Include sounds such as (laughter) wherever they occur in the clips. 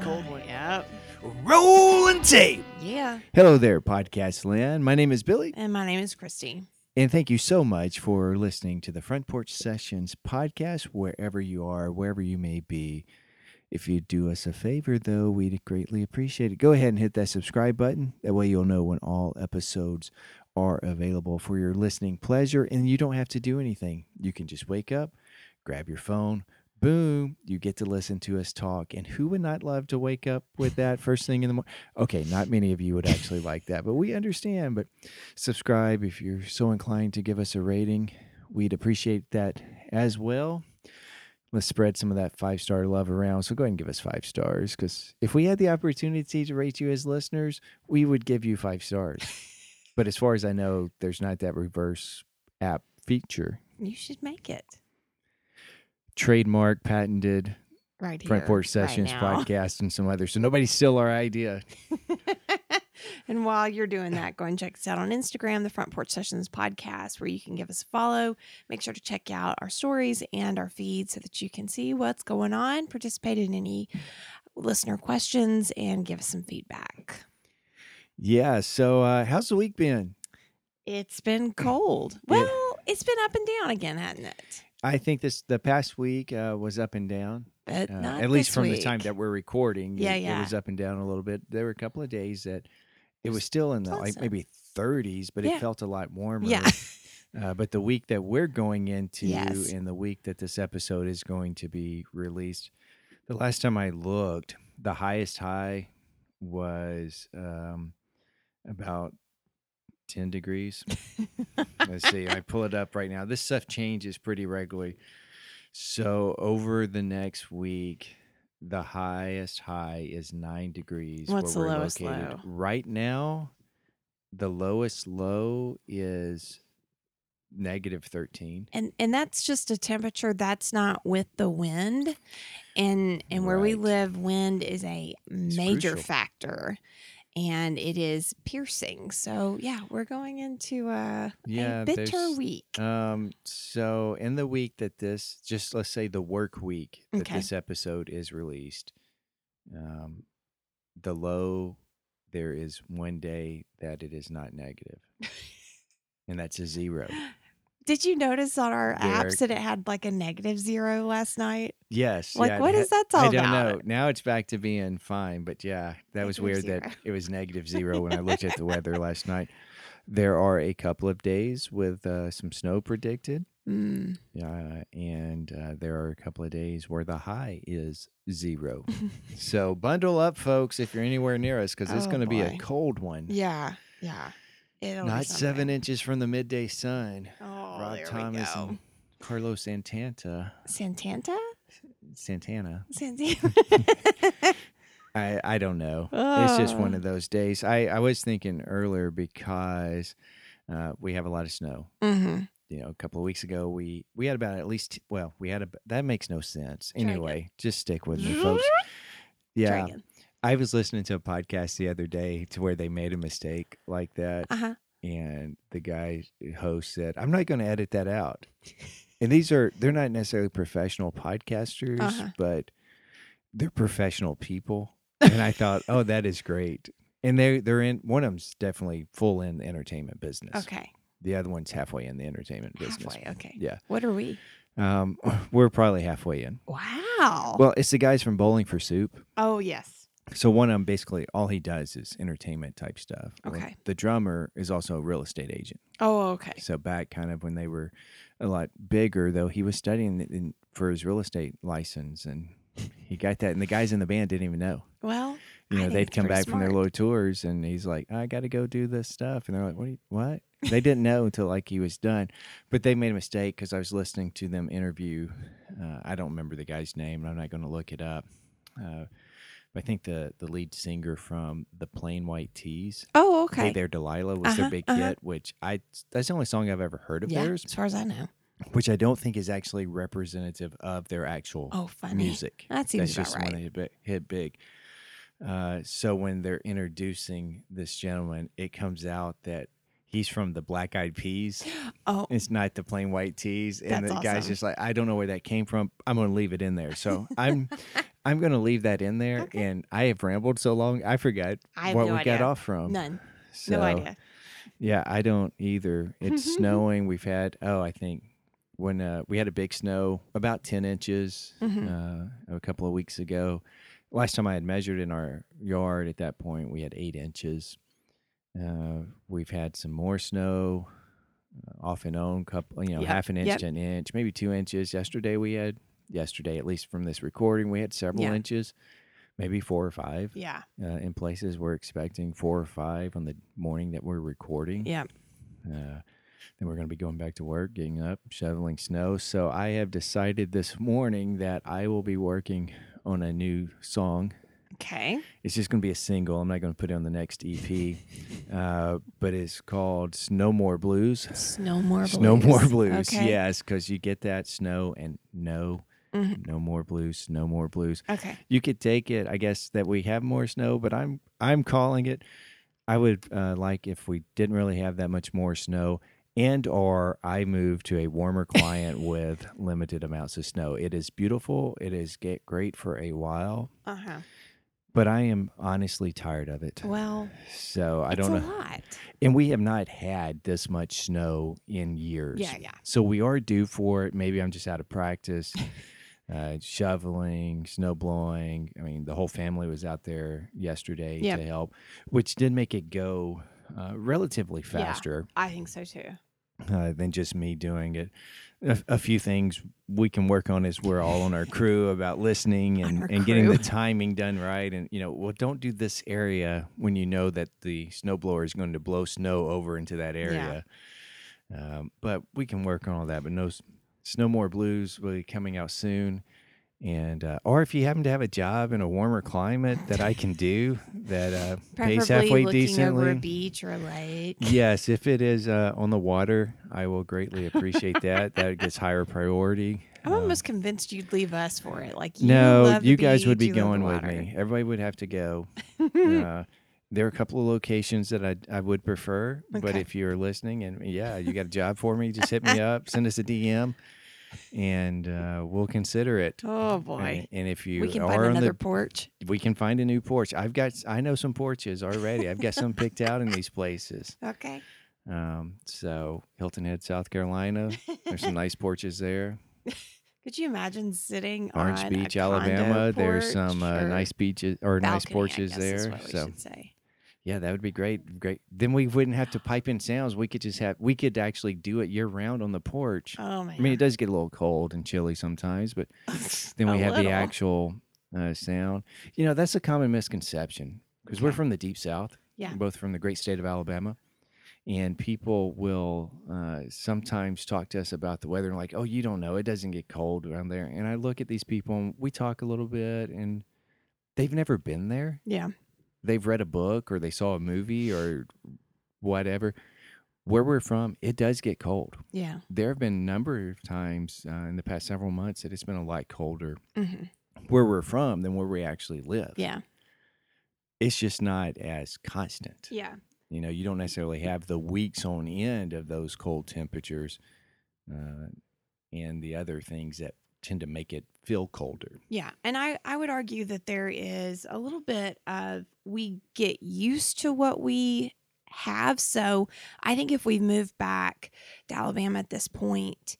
cold one. Yep. Rolling tape. Yeah. Hello there, podcast land. My name is Billy, And my name is Christi. and thank you so much for listening to the Front Porch Sessions podcast, wherever you are, wherever you may be. If you do us a favor, though, we'd greatly appreciate it. Go ahead and hit that subscribe button. That way, you'll know when all episodes are available for your listening pleasure, and you don't have to do anything. You can just wake up, grab your phone, boom, you get to listen to us talk. And who would not love to wake up with that (laughs) first thing in the morning? Okay, not many of you would actually like that, but we understand. But subscribe if you're so inclined to give us a rating. We'd appreciate that as well. Let's spread some of that five star love around. So go ahead and give us five stars because if we had the opportunity to rate you as listeners, we would give you five stars. (laughs) but as far as I know, there's not that reverse app feature. You should make it Trademark, patented, right here. Front Porch Sessions now. (laughs) podcast, and some others. So nobody steal our idea. (laughs) and while you're doing that, go and check us out on Instagram, the Front Porch Sessions podcast, where you can give us a follow. Make sure to check out our stories and our feed so that you can see what's going on, participate in any listener questions, and give us some feedback. Yeah. So uh, how's the week been? It's been cold. Yeah. Well, it's been up and down again, hasn't it? I think this the past week uh, was up and down. But Uh, not at least from the time that we're recording. Yeah, it, yeah. It was up and down a little bit. There were a couple of days that it was was still in the like maybe 30s, but Yeah. it felt a lot warmer. Yeah. (laughs) Uh, but the week that we're going into Yes. and the week that this episode is going to be released, the last time I looked, the highest high was um, about 10 degrees. (laughs) Let's see. I pull it up right now. This stuff changes pretty regularly. So over the next week, the highest high is nine degrees. What's the we're lowest located. low? Right now, the lowest low is negative 13. and and that's just a temperature that's not with the wind and and where we live wind is a major crucial. factor and it is piercing so yeah we're going into a, Yeah, a bitter week Um, so in the week that this, just let's say the work week that Okay. this episode is released, um, the low there is one day that it is not negative, (laughs) and that's a zero. Did you notice on our There- apps that it had like a negative zero last night Yes, like yeah, what is ha- that all about? I don't about know. Now it's back to being fine, but yeah, that was Negative weird that it was negative zero when I looked at the (laughs) weather last night. There are a couple of days with uh, some snow predicted. Mm. Yeah, and uh, there are a couple of days where the high is zero. (laughs) so bundle up, folks, if you're anywhere near us, because it's Oh, going to be a cold one. yeah yeah It'll be Not seven something. inches from the midday sun. oh Rob there Thomas we go and Carlos Santanta. santanta Santana. santana (laughs) I, I don't know. It's just one of those days. I, I was thinking earlier because uh, we have a lot of snow. mm-hmm. you know, a couple of weeks ago, we we had about at least well, we had a that makes no sense. Try. Anyway, just stick with me, folks. (laughs) Yeah, I was listening to a podcast the other day to where they made a mistake like that, uh-huh and the guy host said, "I'm not going to edit that out." and these are they're not necessarily professional podcasters, Uh-huh. but they're professional people. And I thought, oh, that is great. And they they're in one of them's definitely full in the entertainment business. okay The other one's halfway in the entertainment business. halfway okay Yeah. what are we Um, (laughs) we're probably halfway in. wow Well, it's the guys from Bowling for Soup. oh yes So one of them, basically, all he does is entertainment type stuff. Well, Okay. the drummer is also a real estate agent. oh okay So back kind of when they were a lot bigger, though, he was studying in, for his real estate license, and he got that. And the guys in the band didn't even know. well You know, they'd come back from their little tours, and he's like, "I got to go do this stuff," and they're like, "What? You, what?" They didn't know until like he was done, but they made a mistake because I was listening to them interview. Uh, I don't remember the guy's name, and I'm not going to look it up. Uh, I think the the lead singer from the Plain White T's, oh okay. "Hey There Delilah," was Uh-huh, their big uh-huh. hit, which I that's the only song I've ever heard of yeah theirs, as far as i know which I don't think is actually representative of their actual oh funny music. that seems That's just right one that hit big. Hit big. Uh, so when they're introducing this gentleman, it comes out that He's from the Black Eyed Peas. (gasps) Oh, It's not the plain white T's. And the guy's just like, I don't know where that came from. I'm going to leave it in there. So I'm (laughs) I'm going to leave that in there. Okay. And I have rambled so long, I forgot I what no we got off from. none. So, no idea. Yeah, I don't either. It's (laughs) snowing. We've had oh, I think when uh, we had a big snow, about ten inches, Mhm. uh, a couple of weeks ago. Last time I had measured in our yard, at that point we had eight inches. Uh, we've had some more snow, uh, off and on, couple, you know, Yep, half an inch yep. to an inch, maybe two inches. Yesterday we had, yesterday at least from this recording, we had several Yeah. inches, maybe four or five. Yeah. Uh, in places we're expecting four or five on the morning that we're recording. Yeah. Uh, then we're going to be going back to work, getting up, shoveling snow. So I have decided this morning that I will be working on a new song. Okay. It's just going to be a single. I'm not going to put it on the next EP, uh, but it's called "Snow More Blues." Snow more blues. Snow More Blues, Okay. yes, because you get that snow and no, Mhm. no more blues, no more blues Okay. you could take it i guess that we have more snow but i'm i'm calling it i would uh, like if we didn't really have that much more snow and or i move to a warmer climate (laughs) with limited amounts of snow it is beautiful it is get great for a while Uh huh. but i am honestly tired of it Well, so i it's don't a know lot. and we have not had this much snow in years Yeah. Yeah. so we are due for it. Maybe I'm just out of practice. (laughs) Uh, shoveling, snow blowing. I mean, the whole family was out there yesterday Yep. to help, which did make it go uh, relatively Yeah. faster I think so too. uh, than just me doing it. A, a few things we can work on as we're all on our (laughs) crew about listening and, and getting the timing done right. And, you know, well, don't do this area when you know that the snowblower is going to blow snow over into that area. Um, but we can work on all that. But no, Snow More Blues will be coming out soon. And, uh, or if you happen to have a job in a warmer climate that I can do that uh, (laughs) pays Preferably halfway looking decently. over a beach or a lake. Yes, if it is uh, on the water, I will greatly appreciate (laughs) that. that gets higher priority. I'm Um, almost convinced you'd leave us for it. Like you no, you guys would be you love the going with me. Everybody would have to go. (laughs) uh, there are a couple of locations that I I would prefer, but if you're listening and yeah, you got a job for me, just hit me up, send us a DM, and uh, we'll consider it. Oh boy. And, and if you We can are find on another the, porch. we can find a new porch. I've got I know some porches already. I've got some picked out in these places. (laughs) Okay. Um, so Hilton Head, South Carolina. There's some nice porches there. (laughs) Could you imagine sitting Orange on Beach, a condo Alabama. There's some uh, nice beaches or nice balcony, I porches there. So should say. Yeah, that would be great. Great. Then we wouldn't have to pipe in sounds. We could just have we could actually do it year round on the porch. Oh man. I mean, it does get a little cold and chilly sometimes, but (laughs) then we have the actual uh, sound. You know, that's a common misconception because we're from the deep south. Yeah. We're both from the great state of Alabama. And people will uh, sometimes talk to us about the weather and like, oh, you don't know, it doesn't get cold around there. And I look at these people and we talk a little bit, and they've never been there. Yeah. They've read a book or they saw a movie or whatever. Where we're from, it does get cold. Yeah. There have been a number of times uh, in the past several months that it's been a lot colder hmm where we're from than where we actually live. Yeah. It's just not as constant. Yeah. You know, you don't necessarily have the weeks on end of those cold temperatures uh, and the other things that tend to make it feel colder. Yeah. And I, I would argue that there is a little bit of we get used to what we have. So I think if we move back to Alabama at this point,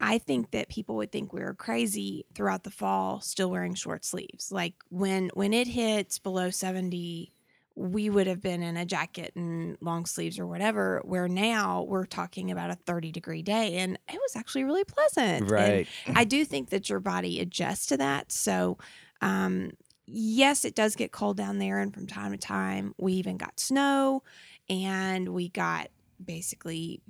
I think that people would think we were crazy throughout the fall still wearing short sleeves. Like when when it hits below 70, we would have been in a jacket and long sleeves or whatever, where now we're talking about a 30 degree day. And it was actually really pleasant. And I do think that your body adjusts to that. So, um, yes, it does get cold down there. And from time to time, we even got snow and we got basically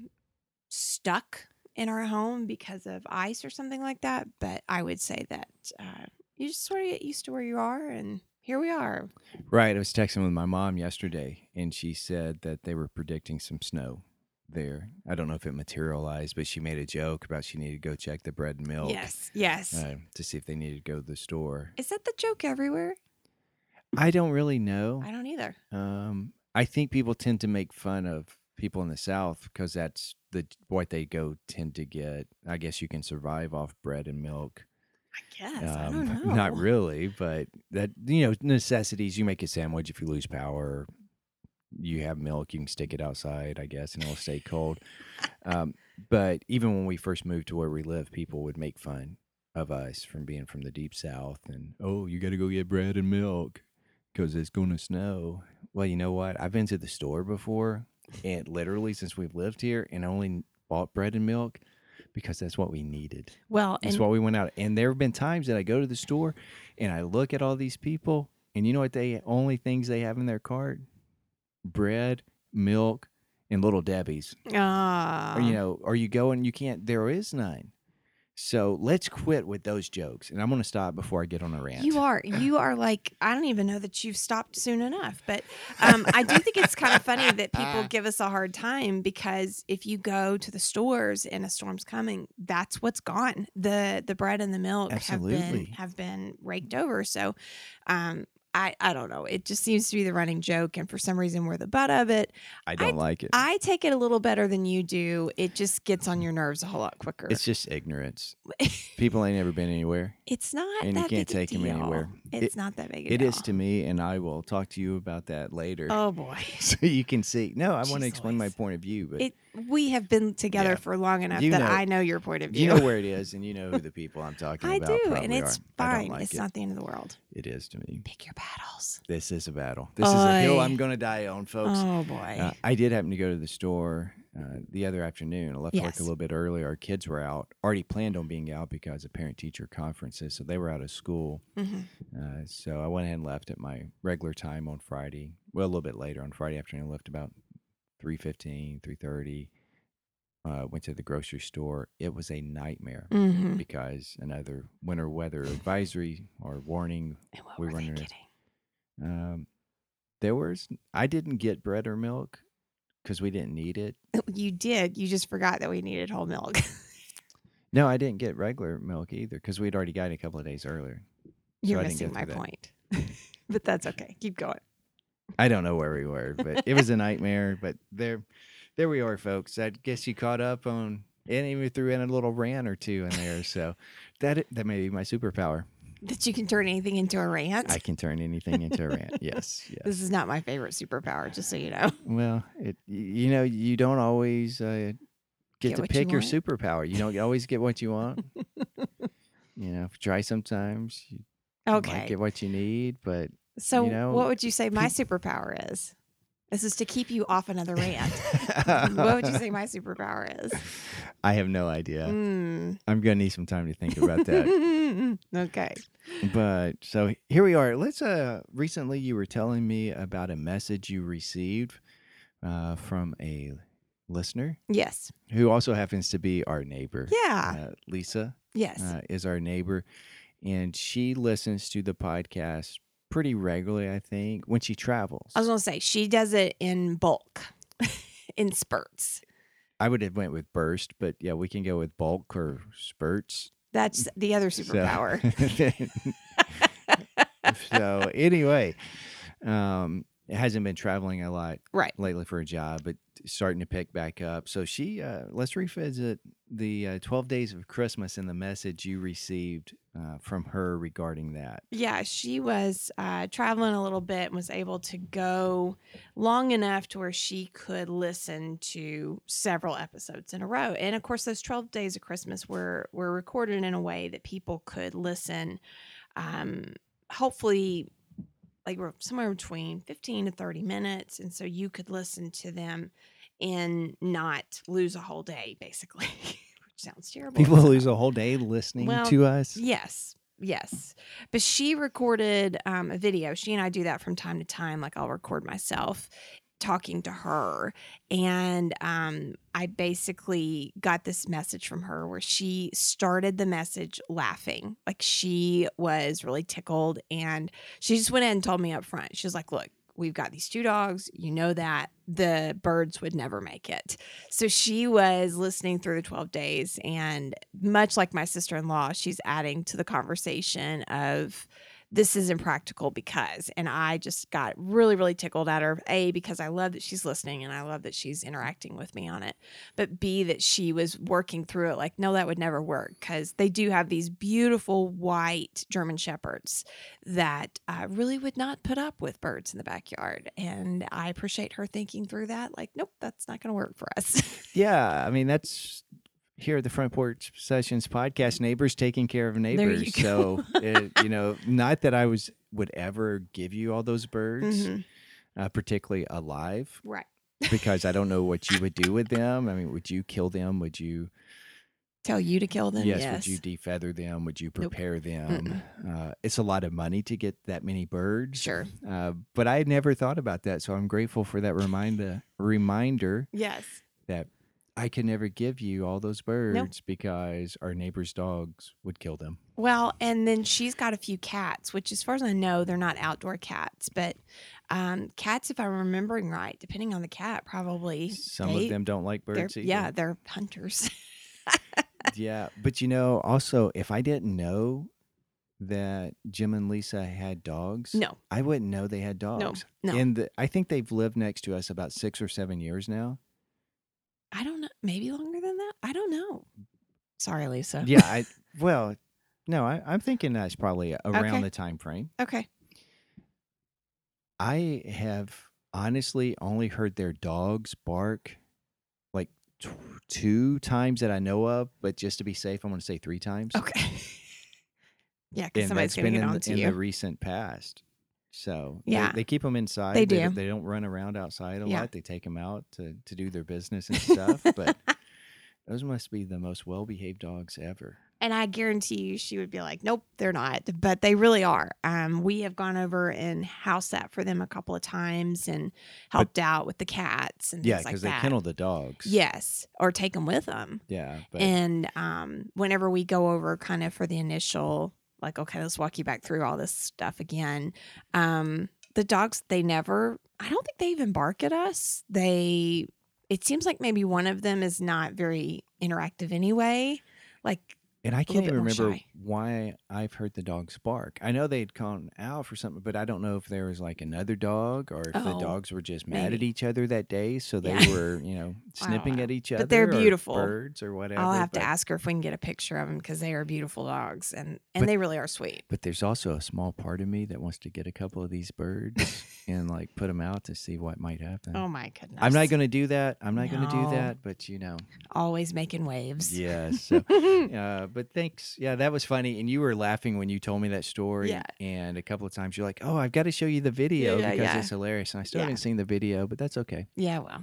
stuck in our home because of ice or something like that. But I would say that uh, you just sort of get used to where you are. And here we are. Right. I was texting with my mom yesterday, and she said that they were predicting some snow there. I don't know if it materialized, but she made a joke about she needed to go check the bread and milk Yes. Yes. uh, to see if they needed to go to the store. Is that the joke everywhere? I don't really know. I don't either. Um, I think people tend to make fun of people in the South because that's the what they go tend to get. I guess you can survive off bread and milk. I guess I don't (laughs) Um, know. Not really, but that you know necessities. You make a sandwich if you lose power. You have milk. You can stick it outside, I guess, and it'll stay cold. um, but even when we first moved to where we live, people would make fun of us from being from the deep south and oh, you got to go get bread and milk because it's going to snow. Well, you know what? I've been to the store before, and literally since we've lived here, and only bought bread and milk because that's what we needed. Well, That's why we went out. And there have been times that I go to the store and I look at all these people, and you know what they only things they have in their cart? Bread, milk, and little Debbie's. Ah. or you know, or you go and you can't. There is none. So let's quit with those jokes. And I'm going to stop before I get on a rant. You are. You are like, I don't even know that you've stopped soon enough. But um, I do think it's kind of funny that people give us a hard time because if you go to the stores and a storm's coming, that's what's gone. The the bread and the milk have been have been raked over. So um I, I don't know. It just seems to be the running joke, and for some reason, we're the butt of it. I don't like it. I take it a little better than you do. It just gets on your nerves a whole lot quicker. It's just ignorance. (laughs) People ain't ever been anywhere. It's not And you that can't take deal. anywhere. It's not that big a It is to me, and I will talk to you about that later. Oh boy. (laughs) So you can see. No, I want to explain my point of view, but It we have been together Yeah. for long enough You that know- I know your point of view. you know where it is, and you know who the people I'm talking I about. do, and it's are. Fine. like it's it. not the end of the world. It is to me. Pick your battles. This is a battle. This is a hill I'm going to die on, folks. Oh boy. Uh, I did happen to go to the store uh, the other afternoon. I left work a little bit early. Our kids were out, already planned on being out because of parent teacher conferences, so they were out of school. Mhm. Uh, so I went ahead and left at my regular time on Friday. Well, a little bit later on Friday afternoon. Left about 3.15, 3.30. Uh, went to the grocery store. It was a nightmare Mhm. because another winter weather advisory or warning. We were were under- getting? Um, there was I didn't get bread or milk because we didn't need it. You did. You just forgot that we needed whole milk. No, I didn't get regular milk either because we'd already gotten a couple of days earlier. You're didn't missing my point. (laughs) but that's okay. Keep going. I don't know where we were, but it was a nightmare. But there, there we are, folks. I guess you caught up on, and even threw in a little rant or two in there. So that that may be my superpower. That you can turn anything into a rant. I can turn anything into a rant. (laughs) Yes, yes. This is not my favorite superpower, just so you know. Well, it you know you don't always uh, get, Get to what you pick your want. superpower. You don't always get what you want. (laughs) you know, try sometimes. You Okay. get what you need, but So, know, what would you say my superpower is? This is to keep you off another rant. (laughs) what would you say my superpower is? I have no idea. Mm. I'm gonna need some time to think about that. (laughs) okay. but so here we are. Let's. Uh, recently you were telling me about a message you received uh, from a listener Yes. who also happens to be our neighbor. Yeah. Uh, Lisa yes. uh, is our neighbor, and she listens to the podcast pretty regularly. I think when she travels. I was gonna say she does it in bulk, (laughs) in spurts. I would have went with burst, but yeah, we can go with bulk or spurts. That's the other So- superpower. (laughs) (laughs) so anyway, um, it hasn't been traveling a lot right. lately for a job, but starting to pick back up. So she, uh, let's revisit the uh, 12 days of Christmas and the message you received uh, from her regarding that. Yeah, she was uh, traveling a little bit and was able to go long enough to where she could listen to several episodes in a row. And of course, those 12 days of Christmas were, were recorded in a way that people could listen, um, hopefully, like we're somewhere between 15 to 30 minutes. And so you could listen to them and not lose a whole day, basically, (laughs) which sounds terrible. People not. (laughs) lose a whole day listening Well, to us. Yes. Yes. But she recorded um, a video. She and I do that from time to time. Like I'll record myself talking to her. And um, I basically got this message from her where she started the message laughing. Like she was really tickled. And she just went in and told me up front. She was like, look, we've got these two dogs. You know that the birds would never make it. So she was listening through the 12 days. And much like my sister in law, she's adding to the conversation of this is impractical because and i just got really really tickled at her a because i love that she's listening and i love that she's interacting with me on it but b that she was working through it like no that would never work because they do have these beautiful white german shepherds that uh, really would not put up with birds in the backyard and i appreciate her thinking through that like nope that's not going to work for us. (laughs) Yeah, I mean that's here at the Front Porch Sessions podcast. Neighbors taking care of you neighbors. go. So (laughs) it, you know, not that I was would ever give you all those birds, Mhm. uh, particularly alive, right because I don't know what you would do with (laughs) them. I mean, would you kill them? Would you? tell you to kill them yes, yes, Would you defeather them? Would you Nope. prepare them? Uh, it's a lot of money to get that many birds. sure Uh, but I had never thought about that, so I'm grateful for that reminder. Reminder yes that I can never give you all those birds because our neighbor's dogs would kill them. Well, and then she's got a few cats, which, as far as I know, they're not outdoor cats, but um, cats, if I'm remembering right, depending on the cat, probably Some they- of them don't like they're- birds either. yeah, they're hunters. yeah. But you know, also, if I didn't know that Jim and Lisa had dogs, no, I wouldn't know they had dogs. no, And the, I think they've lived next to us about six or seven years now. I don't know. Maybe longer than that. I don't know. Sorry, Lisa. yeah. I (laughs) well, no, I, I'm thinking that's probably around Okay. the time frame. Okay. I have honestly only heard their dogs bark like t- two times that I know of, but just to be safe, I'm going to say three times. Okay. (laughs) yeah, because somebody's going to get in, on the, to in you. the recent past. So Yeah. they, keep them inside. They don't- They don't run around outside a Yeah. lot. They take them out to to do their business and (laughs) stuff. but those must be the most well behaved dogs ever. And I guarantee you, she would be like, "Nope, they're not," but they really are. Um, we have gone over and house sat for them a couple of times and helped out with the cats and Yeah, things like because they that. kennel the dogs. Yes, or take them with them. Yeah. But and um, whenever we go over, kind of for the initial, like, okay, let's walk you back through all this stuff again. Um, the dogs, they never. I don't think they even bark at us. They. It seems like maybe one of them is not very interactive anyway. Like And I can't even remember shy. Why I've heard the dogs bark. I know they'd gone out for something, but I don't know if there was like another dog or if the Oh, dogs were just mad at each other that day. So they Yeah. were, you know, (laughs) snipping at each other. But they're or beautiful. Birds or whatever. I'll have but, to ask her if we can get a picture of them because they are beautiful dogs and and But- they really are sweet. But there's also a small part of me that wants to get a couple of these birds and like put them out to see what might happen. Oh my goodness! I'm not going to do that. I'm not going to do that. But you know, always making waves. yes. So, (laughs) uh, but thanks. Yeah, that was funny. And you were laughing when you told me that story. Yeah. And a couple of times you're like, "Oh, I've got to show you the video Yeah, because yeah. it's hilarious." And I still Yeah. haven't seen the video, but that's okay. yeah, well,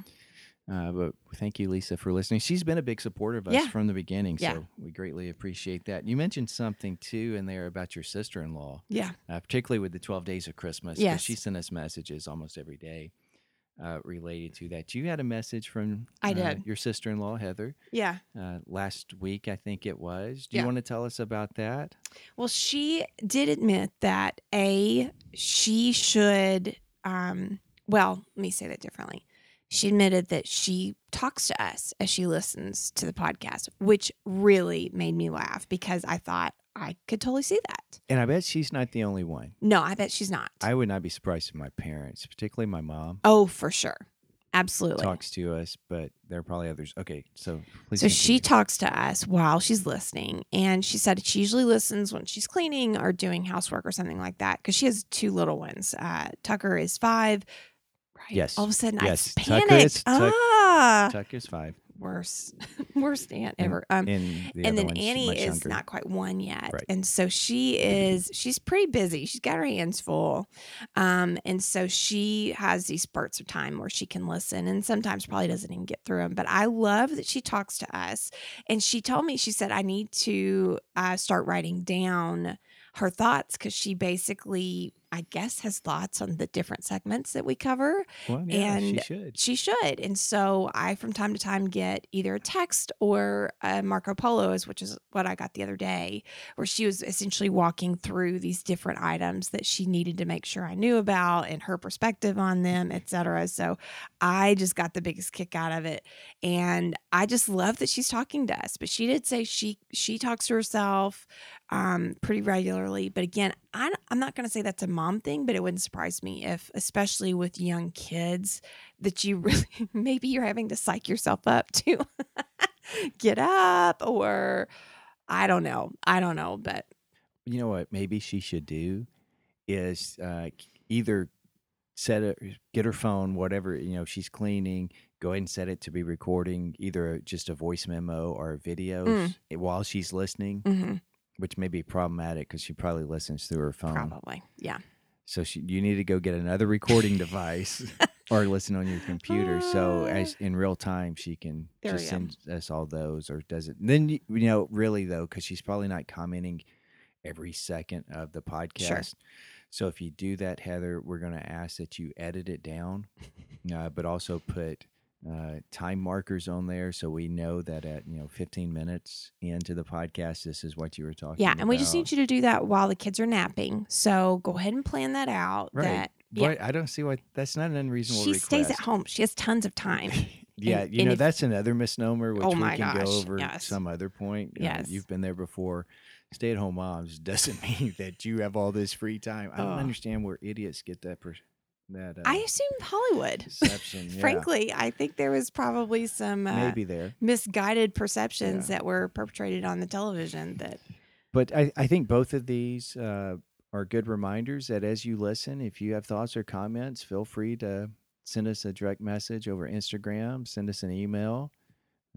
Uh, but thank you, Lisa, for listening. She's been a big supporter of us Yeah. from the beginning, Yeah. so we greatly appreciate that. You mentioned something too in there about your sister-in-law, yeah, uh, particularly with the twelve days of Christmas. Yes. she sent us messages almost every day uh, related to that. You had a message from I uh, did. your sister-in-law Heather yeah. uh, last week, I think it was. Do you want to tell us about that? Well, she did admit that a she should. Um, well, let me say that differently. She admitted that she talks to us as she listens to the podcast, which really made me laugh because I thought I could totally see that. And I bet she's not the only one. No, I bet she's not. I would not be surprised if my parents, particularly my mom, oh, for sure, absolutely. talks to us, but there are probably others. Okay, so please. So she talks to us while she's listening. And she said she usually listens when she's cleaning or doing housework or something like that because she has two little ones. Uh, Tucker is five. Right. Yes. All of a sudden, Yes. I Tucker panicked. is- Tuck- ah, Tuck is five. Worst, (laughs) worst aunt ever. Um, and the and then one's Annie is younger. not quite one yet. Right. And so she is, she's pretty busy. She's got her hands full. Um, and so she has these spurts of time where she can listen and sometimes probably doesn't even get through them. But I love that she talks to us. And she told me, she said, I need to uh, start writing down her thoughts because she basically, I guess, has thoughts on the different segments that we cover Well, yeah, she and should. she should. And so I, from time to time, get either a text or a Marco Polo's, which is what I got the other day, where she was essentially walking through these different items that she needed to make sure I knew about and her perspective on them, et cetera. So I just got the biggest kick out of it. And I just love that she's talking to us. But she did say she she talks to herself. um, pretty regularly. But again, I, I'm not going to say that's a mom thing, but it wouldn't surprise me if, especially with young kids, that you (laughs) really maybe you're having to psych yourself up (laughs) to get up or I don't know. I don't know, but You know what? Maybe she should do is uh, either set it, get her phone, whatever you know, she's cleaning. Go ahead and set it to be recording either just a voice memo or videos eh, while she's listening, mhm, which may be problematic because she probably listens through her phone. probably. Yeah. So she, you need to go get another recording (laughs) device or listen on your computer. So as in real time, she can There just send us all those or does it. Then you know really though, because she's probably not commenting every second of the podcast. So if you do that, Heather, we're going to ask that you edit it down, (laughs) uh, but also put uh, time markers on there so we know that at you know 15 minutes into the podcast, this is what you were talking. Yeah. And we just need you to do that while the kids are napping. So go ahead and plan that out. Right. That yeah. What I don't see why that's not an unreasonable. she stays at home. She has tons of time. (laughs) Yeah, And- you and know if- that's another misnomer which Oh we can gosh, go over yes. some other point. Uh, Yes. you've been there before. Stay-at-home moms (laughs) doesn't mean that you have all this free time. I don't Ugh. understand where idiots get that per- that uh, I assumed Hollywood. perception. (laughs) yeah, Frankly, I think there was probably some uh, maybe there, misguided perceptions Yeah. that were perpetrated on the television that but I, I think both of these uh, are good reminders that as you listen, if you have thoughts or comments, feel free to send us a direct message over Instagram, send us an email.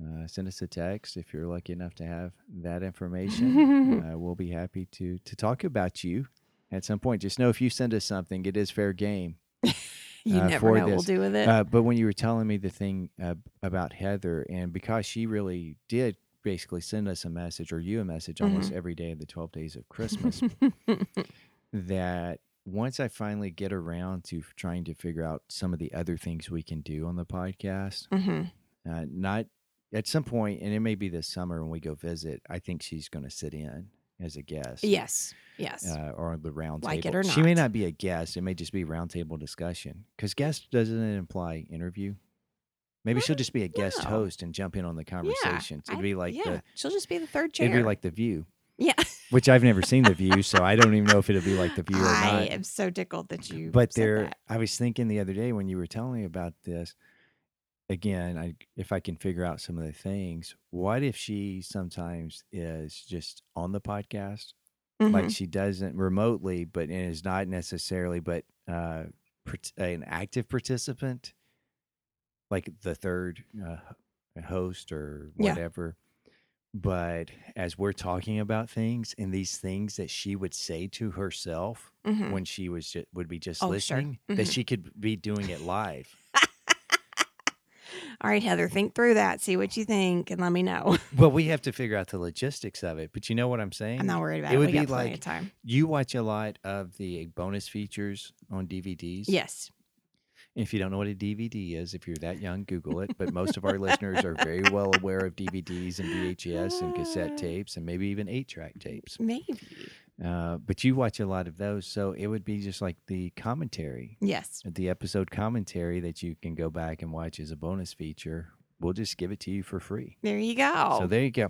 Uh, send us a text if you're lucky enough to have that information. (laughs) uh, we'll be happy to to talk about you at some point. Just know if you send us something, it is fair game. (laughs) you Uh, never know what we'll do with it. Uh, but when you were telling me the thing uh, about Heather, and because she really did basically send us a message or you a message Mm-hmm. almost every day of the 12 days of Christmas, (laughs) that once I finally get around to trying to figure out some of the other things we can do on the podcast, hmm uh, not at some point, and it may be this summer when we go visit, I think she's going to sit in as a guest. Yes. Yes. Uh, or the round Like it or not. She may not. be a guest. It may just be roundtable discussion. Because guest doesn't it imply interview? Maybe she'll Mm, just be a guest no. host and jump in on the conversations. It'd I- be like yeah. the She'll just be the third chair. it'd be like the View, yeah. which I've never seen the View, so I don't even know if it'll be like the View or I not. I am so tickled that you. but said there, that. I was thinking the other day when you were telling me about this. Again, I if I can figure out some of the things, what if she sometimes is just on the podcast Mhm. like she doesn't remotely, but is not necessarily, but uh, an active participant, like the third uh, host or Yeah. whatever. But as we're talking about things and these things that she would say to herself Mhm. when she was ju- would be just Oh, sure. listening, that she could be doing it live. All right, Heather, think through that. See what you think, and let me know. (laughs) well, we have to figure out the logistics of it. But you know what I'm saying? I'm not worried about It it. would be like- of time. You watch a lot of the bonus features on DVDs. Yes. If you don't know what a DVD is, if you're that young, Google it. But most of our listeners are very well aware of DVDs and VHS and cassette (laughs) tapes and maybe even eight track tapes. Maybe. Uh, but you watch a lot of those. So it would be just like the commentary, Yes. the episode commentary that you can go back and watch as a bonus feature. We'll just give it to you for free. There you go. So there you go.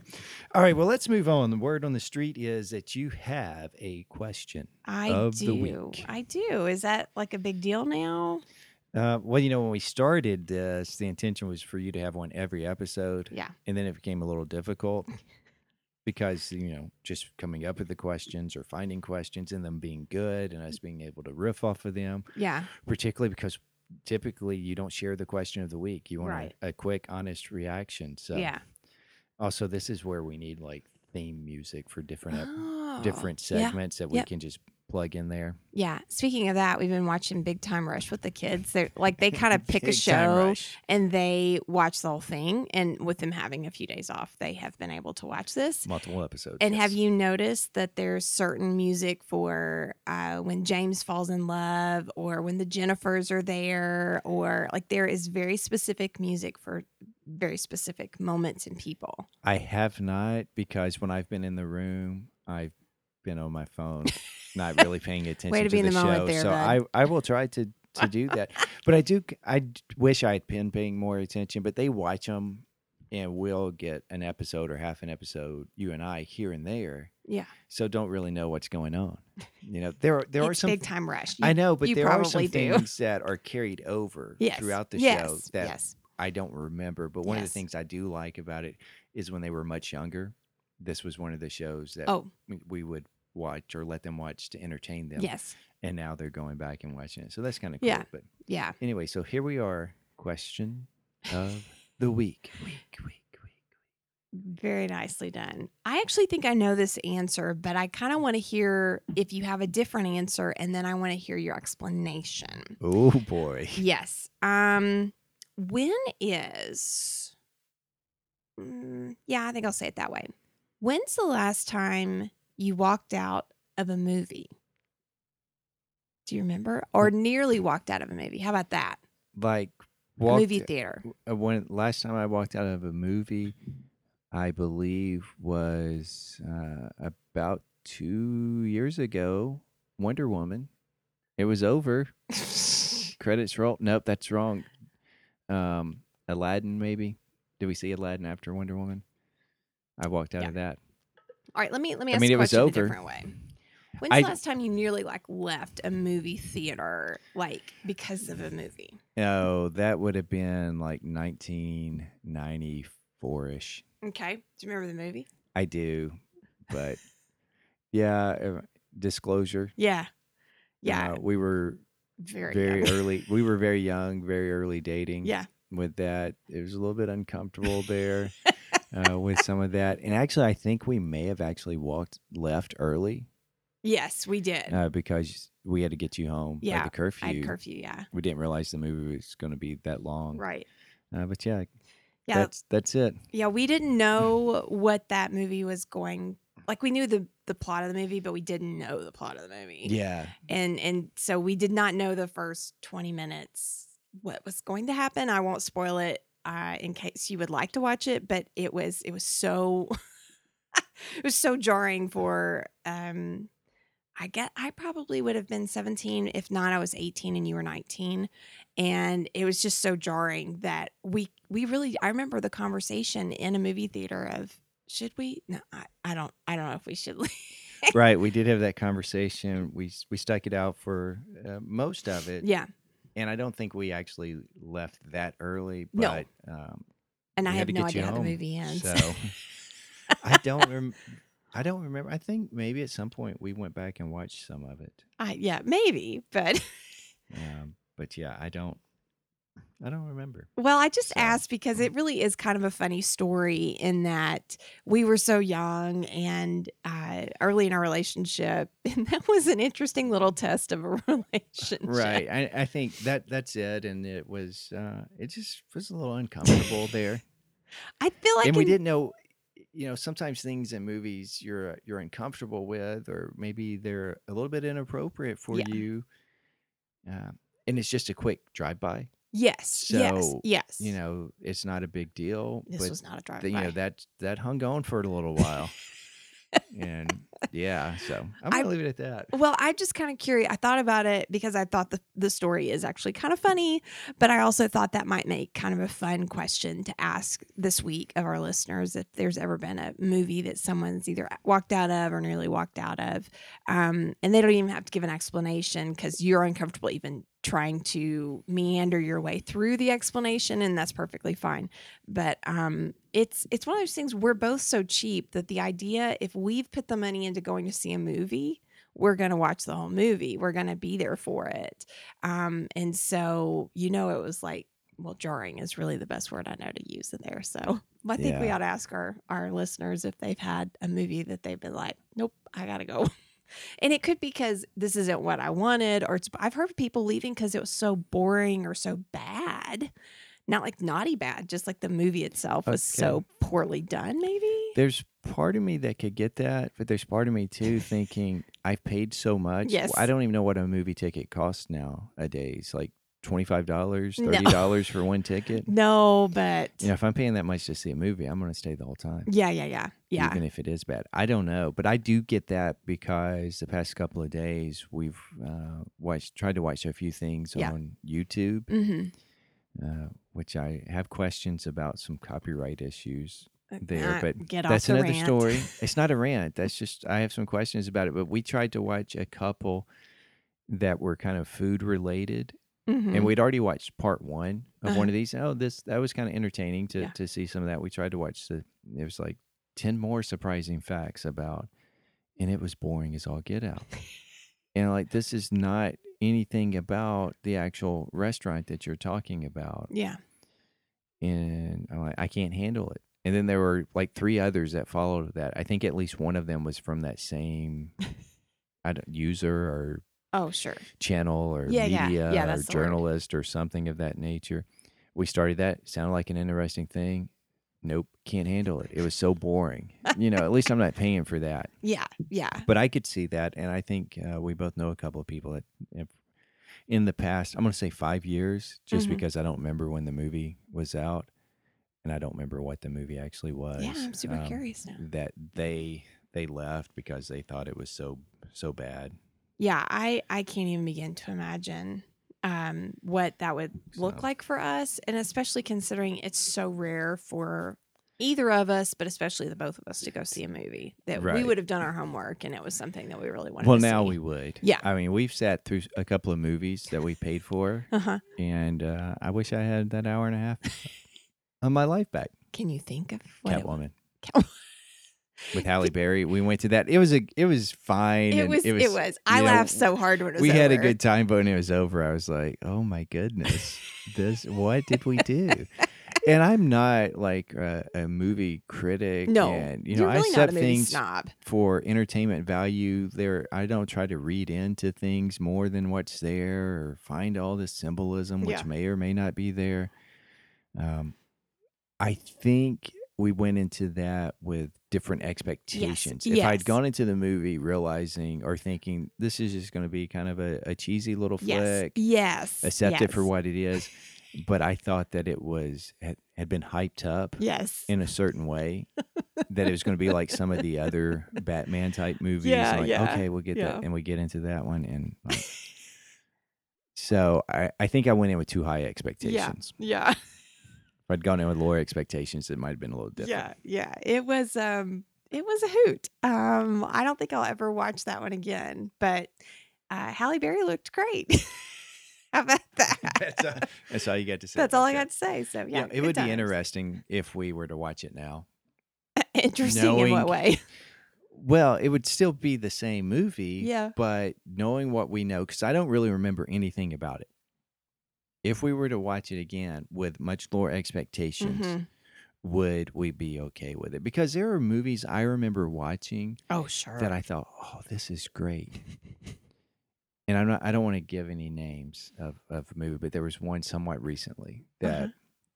All right. Well, let's move on. The word on the street is that you have a question. I of the do. week. I do. Is that like a big deal now? Uh, well, you know, when we started this, the intention was for you to have one every episode. Yeah. And then it became a little difficult because, you know, just coming up with the questions or finding questions and them being good and us mm. being able to riff off of them, Yeah. particularly because typically you don't share the question of the week. You want Right. a, a quick, honest reaction. So, yeah. also, this is where we need like theme music for different, Oh, different yeah. segments that we Yep. can just plug in there. Yeah. Speaking of that, we've been watching Big Time Rush with the kids. They're like they kind of (laughs) pick a show and they watch the whole thing. And with them having a few days off, they have been able to watch this. Multiple episodes. And have you noticed that there's certain music for uh, when James falls in love or when the Jennifers are there, or like there is very specific music for very specific moments and people. I have not because when I've been in the room, I've been on my phone, (laughs) not really paying attention Way to be in the, the moment show. there, so bud. I I will try to to do that. But I do I wish I had been paying more attention. But they watch them, and we'll get an episode or half an episode, you and I here and there. Yeah. so don't really know what's going on. You know, there are there are some big time rush. I know, but there are some do. things that are carried over yes. throughout the yes. show that yes. I don't remember. But one of the things I do like about it is when they were much younger. This was one of the shows that Oh, we- would watch or let them watch to entertain them. yes. And now they're going back and watching it. So that's kind of cool. Yeah. But Yeah. anyway, so here we are. Question of the (laughs) week. Week, week, week. Very nicely done. I actually think I know this answer, but I kind of want to hear if you have a different answer and then I want to hear your explanation. Oh boy. (laughs) Yes. Um when is Mm, Yeah, I think I'll say it that way. When's the last time you walked out of a movie? Do you remember? Or nearly walked out of a movie? How about that? Like A walked, movie theater. uh, when last time I walked out of a movie, I believe was uh, about two years ago. Wonder Woman. It was over. (laughs) Credits roll. Nope, that's wrong. Um, Aladdin, maybe. Did we see Aladdin after Wonder Woman? I walked out Yeah. of that. All right, let me let me I ask mean, the it was question over. a different way. When's I- the last time you nearly like left a movie theater like because of a movie? Oh, that would have been like 1994 ish. Okay. Do you remember the movie? I do, but (laughs) yeah. uh, Disclosure. Yeah. Yeah. uh, we were very very young. early. (laughs) We were very young, very early dating. Yeah. With that, it was a little bit uncomfortable there (laughs) uh, with some of that, and actually, I think we may have actually walked left early Yes, we did. uh, because we had to get you home by Yeah, the curfew. I had curfew, yeah. we didn't realize the movie was going to be that long. Right. Uh, but yeah, Yeah. that's that's it. yeah, we didn't know what that movie was going like we knew the the plot of the movie, but we didn't know the plot of the movie. Yeah. And and so we did not know the first 20 minutes what was going to happen. I won't spoil it uh, in case you would like to watch it, but it was it was so (laughs) it was so jarring for um I get I probably would have been 17 if not I was 18 and you were 19 and it was just so jarring that we we really I remember the conversation in a movie theater of should we no I, I don't I don't know if we should leave. right. We did have that conversation. We we stuck it out for uh, most of it. yeah And I don't think we actually left that early. No. But um, and I had have no idea how the movie ends So (laughs) I don't rem- I don't remember. I think maybe at some point we went back and watched some of it. I, yeah maybe but Um, but yeah, I don't. I don't remember. Well, I just So- asked because it really is kind of a funny story in that we were so young and uh, early in our relationship, (laughs) and that was an interesting little test of a (laughs) relationship. Right. I, I think that that's it. And it was. Uh, it just was a little uncomfortable there. (laughs) I feel like and we in- didn't know you know sometimes things in movies you're you're uncomfortable with or maybe they're a little bit inappropriate for Yeah. you uh, and it's just a quick drive-by Yes, yes, So, yes. you know it's not a big deal this but was not a drive you know that that hung on for a little while and yeah so i'm gonna leave it at that Well, I'm just kind of curious. I thought about it because I thought the, the story is actually kind of funny, but I also thought that might make kind of a fun question to ask this week of our listeners if there's ever been a movie that someone's either walked out of or nearly walked out of. Um, and they don't even have to give an explanation because you're uncomfortable even trying to meander your way through the explanation, and that's perfectly fine. But um, it's it's one of those things we're both so cheap that the idea if we've put the money into going to see a movie we're going to watch the whole movie. We're going to be there for it. Um and so you know it was like well jarring is really the best word i know to use in there. So i think we ought to ask our our listeners if they've had a movie that they've been like nope i gotta go and it could be because this isn't what i wanted or it's i've heard people leaving because it was so boring or so bad. Not like naughty bad just like the movie itself was so poorly done maybe? There's part of me that could get that but there's part of me too thinking i've paid so much. Yes. i don't even know what a movie ticket costs nowadays like $25 $30 for one (laughs) ticket no but you know if i'm paying that much to see a movie i'm going to stay the whole time yeah yeah yeah yeah even if it is bad i don't know but i do get that because the past couple of days we've uh, watched tried to watch a few things Yeah. on youtube mm-hmm. uh, which i have questions about some copyright issues there, Uh, but get that's the another rant. story. (laughs) It's not a rant. That's just I have some questions about it. But we tried to watch a couple that were kind of food related, Mhm. and we'd already watched part one of Uh-huh. one of these. Oh, this that was kind of entertaining to Yeah. to see some of that. We tried to watch the. There was like ten more surprising facts about, and it was boring as all get out. and like this is not anything about the actual restaurant that you're talking about yeah. and I'm like, I can't handle it. And then there were like three others that followed that. I think at least one of them was from that same (laughs) I don't, user or Oh, sure. channel or Yeah, yeah. media Yeah, or the word. journalist or something of that nature. We started that. Sounded like an interesting thing. Nope, can't handle it. It was so boring. you know, at least I'm not paying for that. (laughs) Yeah. Yeah. But I could see that, and I think uh, we both know a couple of people that, have, in the past, I'm going to say five years, just Mhm. because I don't remember when the movie was out, and I don't remember what the movie actually was. Yeah. I'm super um, curious now. That they they left because they thought it was so so bad. Yeah. I, I can't even begin to imagine um, what that would look So- like for us. And especially considering it's so rare for either of us, but especially the both of us to go see a movie that we would have done our homework and it was something that we really wanted to see. Well, now see. we would. Yeah. I mean, we've sat through a couple of movies that we paid for, Uh-huh. and uh, I wish I had that hour and a half of my life back. Can you think of what? Catwoman. With Halle Berry. We went to that. It was a it was fine. It and was, it was. I you know, laughed so hard when it was We had a good time, but when it was over, I was like, "Oh my goodness, this what did we do?" (laughs) and I'm not like a, a movie critic. No, and, you know, you're really I accept things snob. for entertainment value. There, I don't try to read into things more than what's there, or find all this symbolism which Yeah. may or may not be there. Um, I think we went into that with different expectations. If yes. I'd gone into the movie realizing or thinking this is just going to be kind of a, a cheesy little flick, Yes. accept it for what it is, but I thought that it was had, had been hyped up Yes. in a certain way that it was going to be like some of the other Batman type movies. Yeah, like, yeah, okay, we'll get yeah. that, and we get into that one, and like, (laughs) so I, I think I went in with too high expectations. yeah. If I'd gone in with lower expectations, it might have been a little different. Yeah. Yeah. It was um it was a hoot. Um I don't think I'll ever watch that one again, but uh Halle Berry looked great. (laughs) How about that? (laughs) that's, all, that's all you got to say. That's all I that. got to say. So yeah, Yeah, it would be interesting if we were to watch it now. (laughs) Interesting in what way? Well, it would still be the same movie. Yeah. But knowing what we know, because I don't really remember anything about it. If we were to watch it again with much lower expectations, Mhm. would we be okay with it? Because there are movies I remember watching Oh sure. that I thought, oh, this is great. and I'm not, I don't want to give any names of, of a movie, but there was one somewhat recently that, Uh-huh.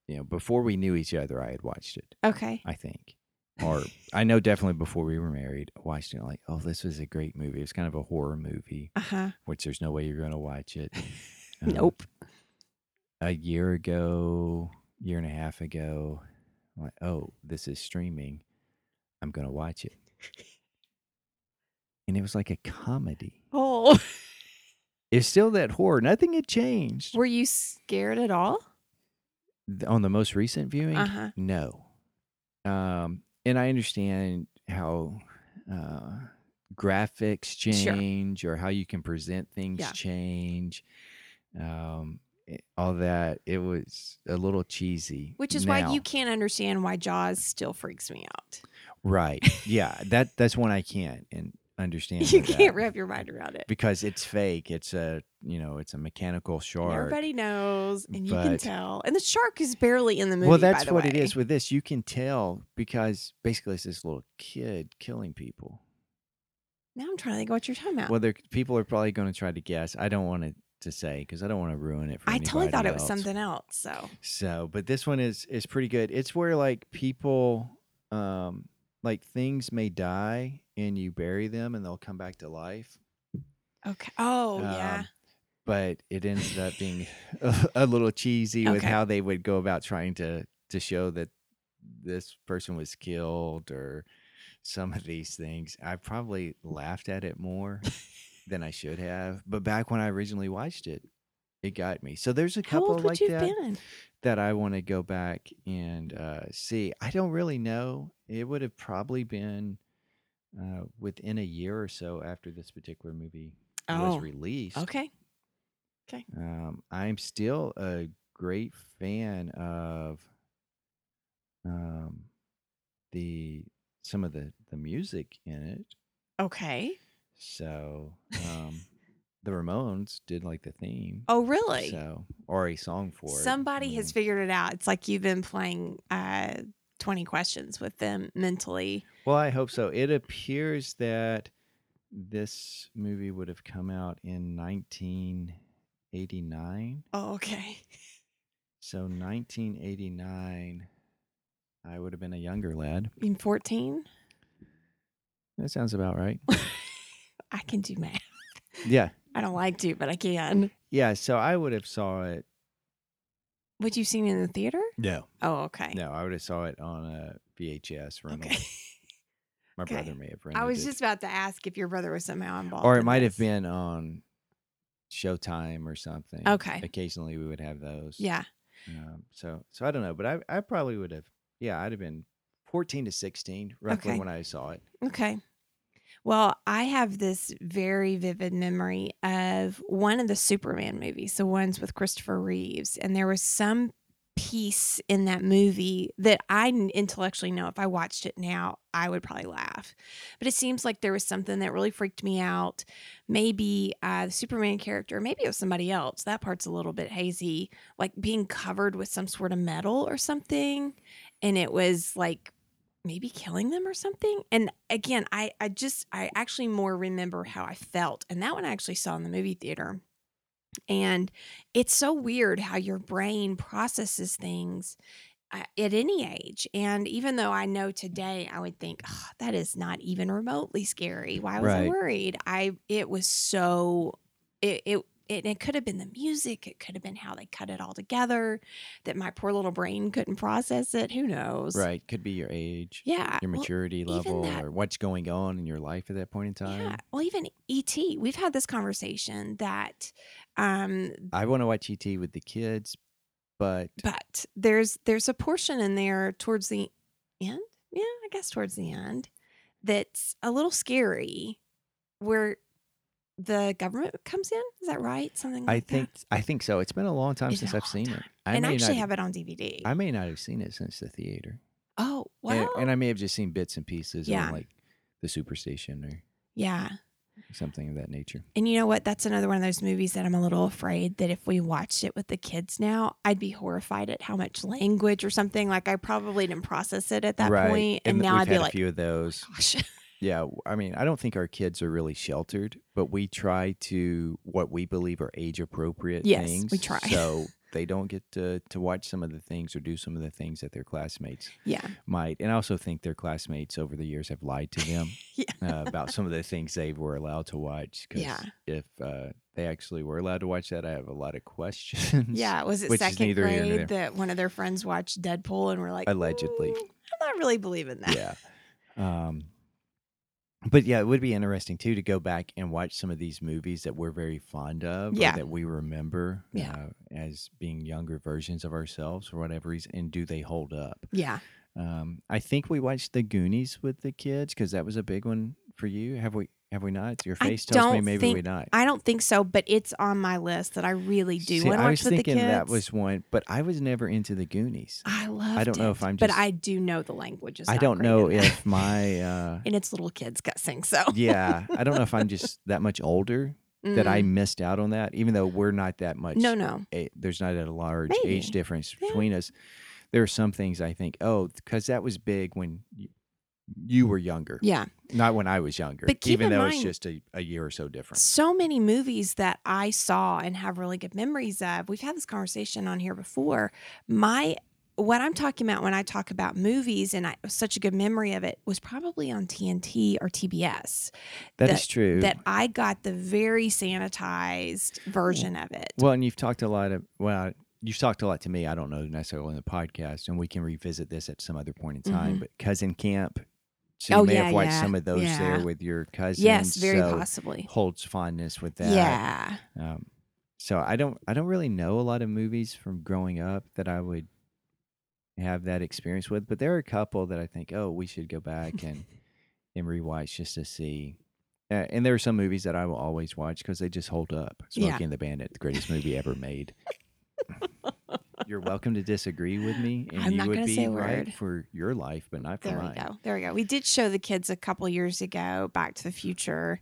you know, before we knew each other, I had watched it. okay. I think. Or I know definitely before we were married, I watched it like, oh, this was a great movie. It's kind of a horror movie, Uh-huh. which there's no way you're going to watch it. (laughs) Um, Nope. A year ago, year and a half ago, I'm like, oh, this is streaming. I'm going to watch it. And it was like a comedy. Oh. (laughs) It's still that horror. Nothing had changed. Were you scared at all? On the most recent viewing, Uh-huh. no. Um, and I understand how uh, graphics Sure. change or how you can present things Yeah. change. Um, Eh, all that it was a little cheesy. Which is why you can't understand why Jaws still freaks me out. right. Yeah, that that's one I can't and (laughs) understand. You can't wrap your mind around it. because it's fake. It's a you know it's a mechanical shark. Everybody knows, and you can tell. And the shark is barely in the movie. well, that's what it way. is with this. You can tell because basically it's this little kid killing people. Now I'm trying to think what you're talking about. Well, there people are probably going to try to guess. I don't want to to say because I don't want to ruin it for I totally thought it was something else. So So, but this one is is pretty good. It's where like people, um, like things may die and you bury them and they'll come back to life. okay. Oh yeah. Um, But it ended up being a, (laughs) a little cheesy with Okay. how they would go about trying to to show that this person was killed or some of these things. I probably laughed at it more (laughs) than I should have. But back when I originally watched it, it got me. So there's a How couple like that been? that I want to go back and uh, see. I don't really know. It would have probably been uh, within a year or so after this particular movie Oh, was released. Okay. Okay. Um, I'm still a great fan of um, the some of the the music in it. Okay. So um, the Ramones did like the theme. Oh, really? So or a song for it. Somebody has figured it out. It's like you've been playing uh, 20 questions with them mentally. Well, I hope so. It appears that this movie would have come out in 1989. Oh, okay. So 1989, I would have been a younger lad. In 14? That sounds about right. (laughs) I can do math. yeah. I don't like to, but I can. Yeah, so I would have saw it. Would you seen it in the theater? No. Oh, okay. No, I would have saw it on a VHS rental. Okay. My okay. brother may have rented I was it. just about to ask if your brother was somehow involved. or it in might have been on Showtime or something. Okay. Occasionally we would have those. Yeah. Um, so so I don't know, but I I probably would have yeah, I'd have been 14 to 16 roughly Okay. when I saw it. Okay. Well, I have this very vivid memory of one of the Superman movies, the ones with Christopher Reeves. And there was some piece in that movie that I intellectually know if I watched it now, I would probably laugh. But it seems like there was something that really freaked me out. Maybe uh, the Superman character, maybe it was somebody else. That part's a little bit hazy, like being covered with some sort of metal or something. And it was like maybe killing them or something. And again, I I just I actually more remember how I felt, and that one I actually saw in the movie theater. And it's so weird how your brain processes things uh, at any age. And even though I know today, I would think "Ugh, that is not even remotely scary. Why was I worried? I it was so it it. It, it could have been the music. It could have been how they cut it all together. That my poor little brain couldn't process it. Who knows? Right. Could be your age, Yeah. your maturity even level, that- or what's going on in your life at that point in time. Yeah. Well, even ET, we've had this conversation that, um, I want to watch ET with the kids, but but there's there's a portion in there towards the end. Yeah, I guess towards the end that's a little scary, where the government comes in. Is that right? Something. Like I think I think so. It's been a long time It's since I've seen it. I and may actually not, have it on DVD. I may not have seen it since the theater, oh and, well. and I may have just seen bits and pieces Yeah. on like the Superstation or yeah. something of that nature. And you know what? That's another one of those movies that I'm a little afraid that if we watched it with the kids now, I'd be horrified at how much language or something. Like I probably didn't process it at that right. point, and, th- now I'd be had like, a few of those. Oh gosh, (laughs) Yeah, I mean, I don't think our kids are really sheltered, but we try to what we believe are age appropriate Yes, things. we try. So (laughs) they don't get to to watch some of the things or do some of the things that their classmates yeah, might. And I also think their classmates over the years have lied to them (laughs) yeah, uh, about some of the things they were allowed to watch. 'cause Yeah. if uh, they actually were allowed to watch that, I have a lot of questions. yeah. Was it second grade that one of their friends watched Deadpool and were like, Allegedly. "Mm, I'm not really believing that. yeah. Um, but yeah, it would be interesting too to go back and watch some of these movies that we're very fond of, or Yeah. that we remember Yeah. uh, as being younger versions of ourselves for whatever reason, and do they hold up? yeah. Um, I think we watched The Goonies with the kids because that was a big one for you. Have we? Have we not? Your I face tells me maybe we not. I don't think so, but it's on my list that I really do See, I was with the thinking kids. that was one, but I was never into the Goonies. I love. I don't know if I'm just, but I do know the language. I don't know if my (laughs) uh, and it's little kids cussing. So yeah, I don't know if I'm (laughs) just that much older that I Mm. missed out on that, even though we're not that much. no no a- there's not a large Maybe. age difference Yeah. between us. There are some things I think, oh, because that was big when you, were younger, yeah. not when I was younger. But keep even in though it's mind- just a, a year or so different. So many movies that I saw and have really good memories of. We've had this conversation on here before. My what I'm talking about when I talk about movies and I such a good memory of it was probably on TNT or TBS that that- is true. that I got the very sanitized version of it. well, and you've talked a lot of well, you've talked a lot to me. I don't know necessarily in the podcast, and we can revisit this at some other point in time. Mhm. But cousin camp, so you Oh, may yeah, have watched yeah, some of those yeah. there with your cousins. yes, very so possibly. Holds fondness with that. Yeah. Um, so I don't I don't really know a lot of movies from growing up that I would have that experience with, but there are a couple that I think, oh, we should go back and (laughs) and rewatch just to see. Uh, and there are some movies that I will always watch because they just hold up. Yeah. Smokey and the Bandit, the greatest movie ever made. (laughs) You're welcome to disagree with me, and I'm you not would be say a right for your life, but not for There we go. There we go. We did show the kids a couple years ago Back to the Future.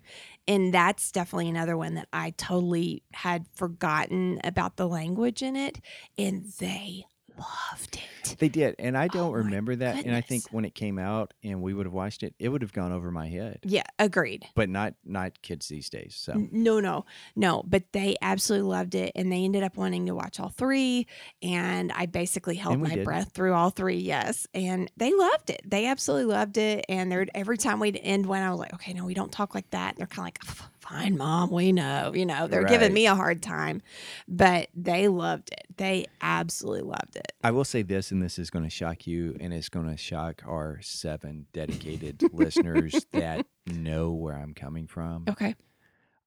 And that's definitely another one that I totally had forgotten about the language in it. And they loved it. They did, and I oh don't Oh remember that. And I think when it came out and we would have watched it, it would have gone over my head. Yeah, agreed. But not not kids these days. So No, no, no. But they absolutely loved it, and they ended up wanting to watch all three. And I basically held my did. breath through all three. Yes, and they loved it. They absolutely loved it. And they're every time we'd end one, I was like, "Okay, no, we don't talk like that." And they're kind of like, "F- "Fine, mom, we know." You know, they're Right. giving me a hard time, but they loved it. They absolutely loved it. I will say this, and this is going to shock you, and it's going to shock our seven dedicated (laughs) listeners that know where I'm coming from. Okay,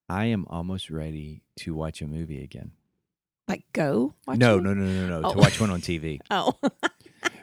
I am almost ready to watch a movie again. like go. Watch no, it? no, no, no, no, Oh. to watch one on TV (laughs) Oh,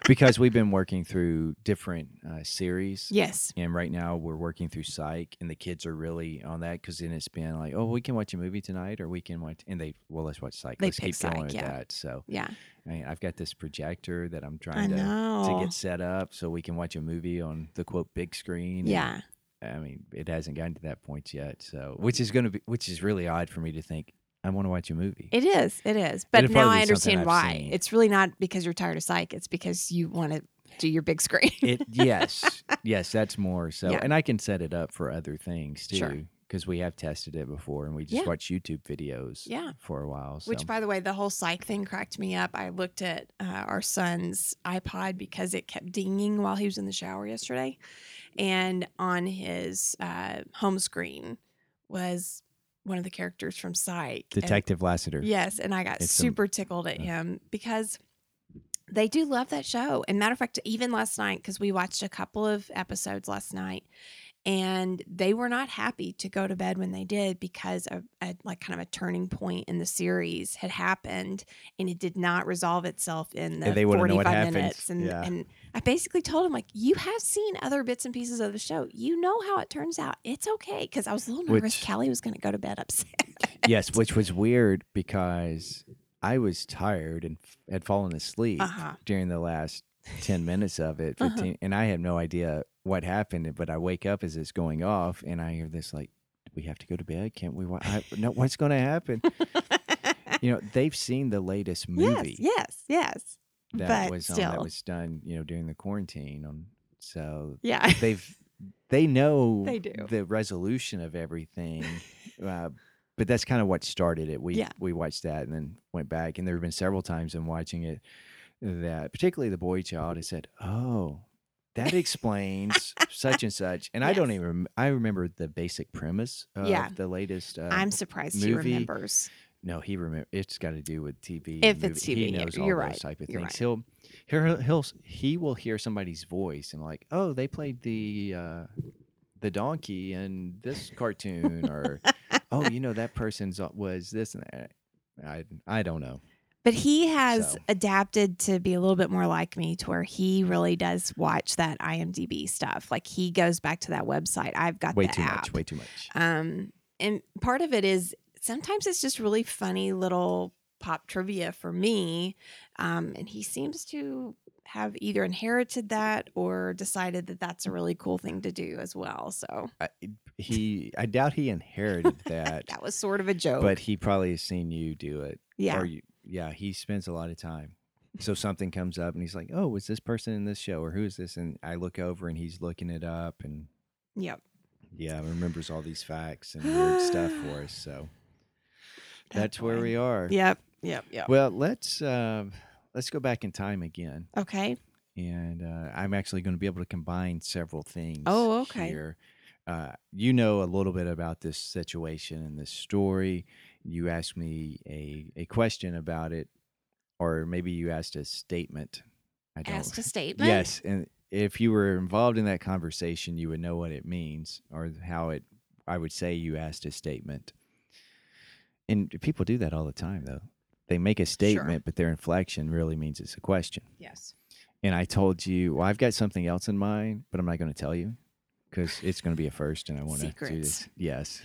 because we've been working through different uh, series. yes. And right now we're working through Psych, and the kids are really on that because then it's been like, oh, we can watch a movie tonight, or we can watch, and they, well, let's watch Psych. They let's keep going Psych, with yeah. that. So Yeah, I mean, I've got this projector that I'm trying to, to get set up so we can watch a movie on the quote big screen. and, yeah. I mean, it hasn't gotten to that point yet. So, which is going to be, which is really odd for me to think I want to watch a movie. It is. It is. But now I understand why. seen. It's really not because you're tired of psych. It's because you want to do your big screen. It yes, (laughs) yes, that's more so, Yeah. and I can set it up for other things too. Sure. Because we have tested it before, and we just Yeah. watch YouTube videos. Yeah. for a while. So. Which, by the way, the whole psych thing cracked me up. I looked at uh, our son's iPod because it kept dinging while he was in the shower yesterday. And on his uh, home screen was one of the characters from Psych. And- Detective Lassiter. Yes, and I got It's a- super tickled at yeah. him because they do love that show. And matter of fact, even last night, because we watched a couple of episodes last night, and they were not happy to go to bed when they did because of a, like kind of a turning point in the series had happened, and it did not resolve itself in the And they wanna know what forty-five minutes. And Yeah. and I basically told him like, you have seen other bits and pieces of the show. You know how it turns out. It's okay because I was a little nervous. Which- Kelly was going to go to bed upset. yes, which was weird because I was tired and f- had fallen asleep Uh-huh. during the last 10 minutes of it 15 and I had no idea what happened but I wake up as it's going off and I hear this like "Do we have to go to bed can't we I, no what's going to happen (laughs) you know they've seen the latest movie Yes, yes, yes. That but was still. that was done you know during the quarantine on so Yeah. (laughs) they've they know They do. the resolution of everything uh, but that's kind of what started it we Yeah. we watched that and then went back and there have been several times in watching it that particularly the boy child has said oh that explains (laughs) such and such and i don't even rem- i remember the basic premise of Yeah. the latest uh, I'm surprised he remembers. No, he remember. It's got to do with TV. If it's. TV, he knows all those right, type of you're things. right. He'll, he'll, he'll, he will hear somebody's voice and like, oh, they played the, uh, the donkey in this cartoon, or (laughs) oh, you know that person's was this and that. I, I don't know. But he has So. adapted to be a little bit more like me to where he really does watch that IMDb stuff. Like he goes back to that website. I've got Way too app. much. Way too much. Um, and part of it is sometimes it's just really funny little pop trivia for me. Um, and he seems to have either inherited that or decided that that's a really cool thing to do as well. So I, he, I doubt he inherited that, that was sort of a joke. but he probably has seen you do it. yeah. Or you, yeah, he spends a lot of time. So something comes up and he's like, "Oh, was this person in this show or who is this?" And I look over and he's looking it up and Yep. yeah, remembers all these facts and weird stuff for us. (gasps) So that's where we are. Yep. Yep. Yep. Well, let's uh, let's go back in time again, Okay. and uh, I'm actually going to be able to combine several things. Oh, okay. Here, uh, you know a little bit about this situation and this story. You asked me a a question about it, or maybe you asked a statement. I don't. Asked a (laughs) statement. Yes, and if you were involved in that conversation, you would know what it means or how it. I would say you asked a statement. And people do that all the time, though. They make a statement, but their inflection really means it's a question. Yes. And I told you, well, I've got something else in mind, but I'm not going to tell you because it's going to be a first, and I want to do this. Yes.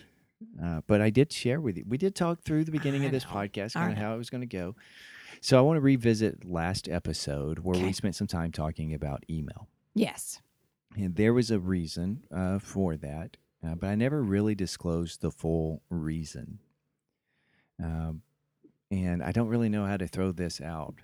Uh, but I did share with you. We did talk through the beginning I of this know. podcast, kind of how it was going to go. So I want to revisit last episode where we spent some time talking about email. Yes. And there was a reason uh, for that, uh, but I never really disclosed the full reason. Um, and I don't really know how to throw this out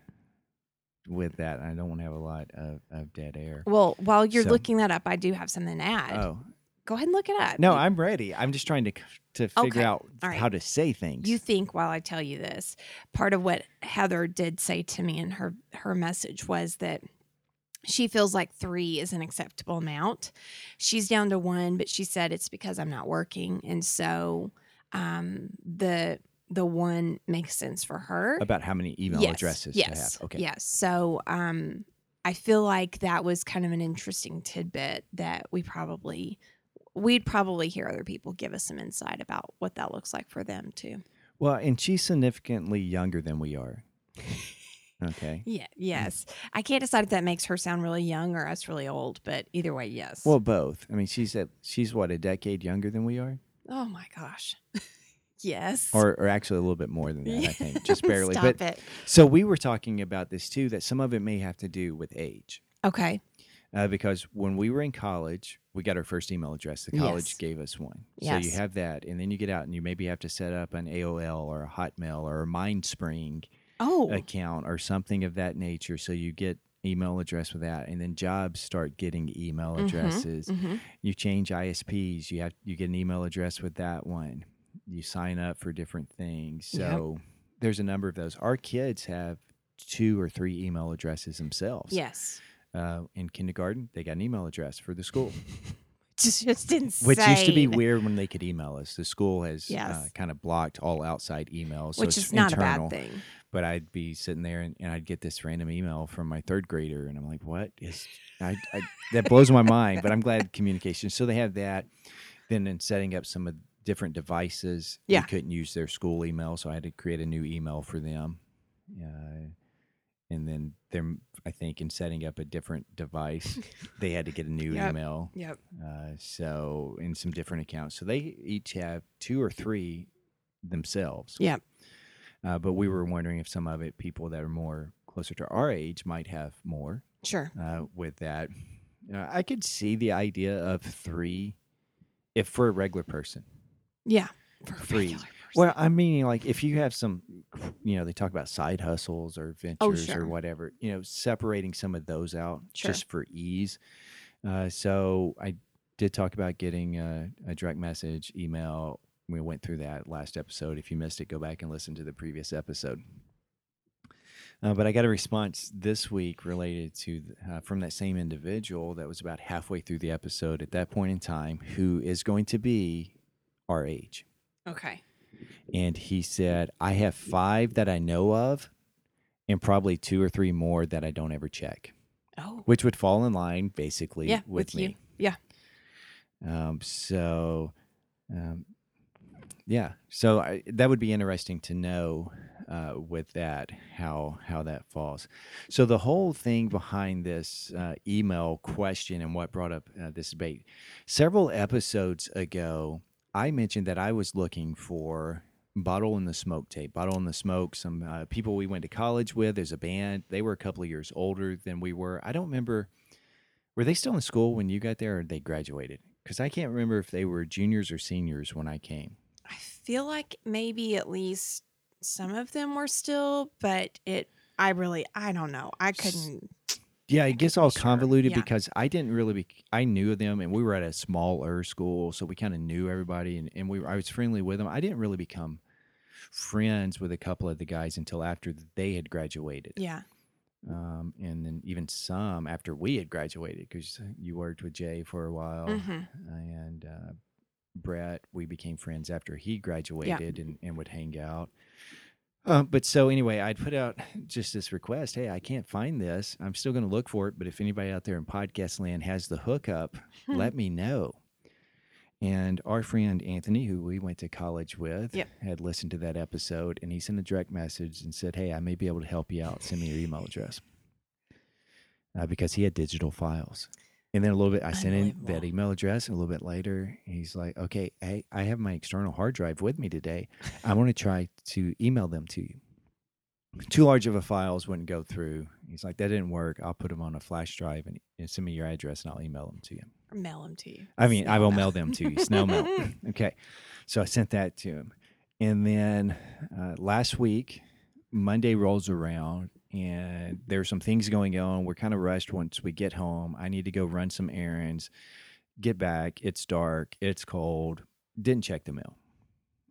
with that. I don't want to have a lot of, of dead air. Well, while you're So- looking that up, I do have something to add. Oh, Go ahead and look it up. no, I'm ready. I'm just trying to to figure Okay. out right. how to say things. You think while I tell you this, part of what Heather did say to me in her her message was that she feels like three is an acceptable amount. She's down to one, but she said it's because I'm not working, and so um, the the one makes sense for her. about how many email yes, addresses yes, to have. Okay. Yes. So um, I feel like that was kind of an interesting tidbit that we probably we'd probably hear other people give us some insight about what that looks like for them too. Well, and she's significantly younger than we are. (laughs) Okay. Yeah. Yes. I can't decide if that makes her sound really young or us really old, but either way, yes. Well, both. I mean, she's at she's what a decade younger than we are, oh my gosh. (laughs) yes. or or actually a little bit more than that. I think just (laughs) barely. Stop but it. so we were talking about this too. That some of it may have to do with age, Okay. uh, because when we were in college, we got our first email address. The college Yes. gave us one, Yes. so you have that, and then you get out and you maybe have to set up an AOL or a Hotmail or a MindSpring Oh. account or something of that nature. So you get email address with that, and then jobs start getting email Mhm, addresses. mhm. You change ISPs, you have you get an email address with that one. You sign up for different things. Yep. So there's a number of those. Our kids have two or three email addresses themselves. Yes. Uh, in kindergarten, they got an email address for the school, (laughs) Just, just insane. which used to be weird when they could email us. The school has uh, kind of blocked all outside emails, so which it's is not internal a bad thing. but I'd be sitting there and, and I'd get this random email from my third grader, and I'm like, "What is?" (laughs) I, I that blows my mind. But I'm glad communication. So they have that. Then in setting up some of different devices, Yeah. they couldn't use their school email, so I had to create a new email for them. Uh, and then they're, I think, in setting up a different device, (laughs) they had to get a new Yep. email. Yep. Uh, so in some different accounts, so they each have two or three themselves. Yep. Uh, but we were wondering if some of it, people that are more closer to our age, might have more Sure. uh, with that. Uh, I could see the idea of three, if for a regular person. Yeah. For a Three. Well, I mean, like if you have some, you know, they talk about side hustles or ventures Oh, sure. or whatever, you know, separating some of those out Sure. just for ease. Uh, so I did talk about getting a, a direct message email. We went through that last episode. If you missed it, go back and listen to the previous episode. Uh, but I got a response this week related to uh, from that same individual that was about halfway through the episode at that point in time, who is going to be our age. okay. And he said, I have five that I know of, and probably two or three more that I don't ever check, Oh. which would fall in line basically Yeah. with, With, me. Yeah. Um, so, um, yeah, so I, that would be interesting to know uh, with that how how that falls. So the whole thing behind this uh, email question and what brought up uh, this debate several episodes ago, I mentioned that I was looking for Bottle in the Smoke tape. Bottle in the Smoke. Some uh, people we went to college with. There's a band. They were a couple of years older than we were. I don't remember. Were they still in school when you got there, or they graduated? Because I can't remember if they were juniors or seniors when I came. I feel like maybe at least some of them were still, but it. I really. I don't know. I couldn't. Yeah, it gets all Sure, convoluted yeah. because I didn't really be. I knew them, and we were at a smaller school, so we kind of knew everybody, and, and we were, I was friendly with them. I didn't really become friends with a couple of the guys until after they had graduated, Yeah. um, and then even some after we had graduated because you worked with Jay for a while, hmm and uh, Brett. We became friends after he graduated and, and would hang out. Uh, but so anyway, I'd put out (laughs) just this request. Hey, I can't find this. I'm still going to look for it. But if anybody out there in podcast land has the hookup, Hmm. let me know. And our friend Anthony, who we went to college with, Yep. had listened to that episode and he sent a direct message and said, Hey, I may be able to help you out. Send me your email address. Uh, because he had digital files. And then a little bit, I sent in that email address. And a little bit later, he's like, Okay, hey, I have my external hard drive with me today. I want to try to email them to you. Too large of a files wouldn't go through. He's like, That didn't work. I'll put them on a flash drive and, and send me your address and I'll email them to you. Or mail them to you. I mean, I Snail will mail them to you, (laughs) snail mail. okay. So I sent that to him. And then uh, last week, Monday rolls around and there's some things going on. We're kind of rushed once we get home. I need to go run some errands, get back. It's dark, it's cold. Didn't check the mail.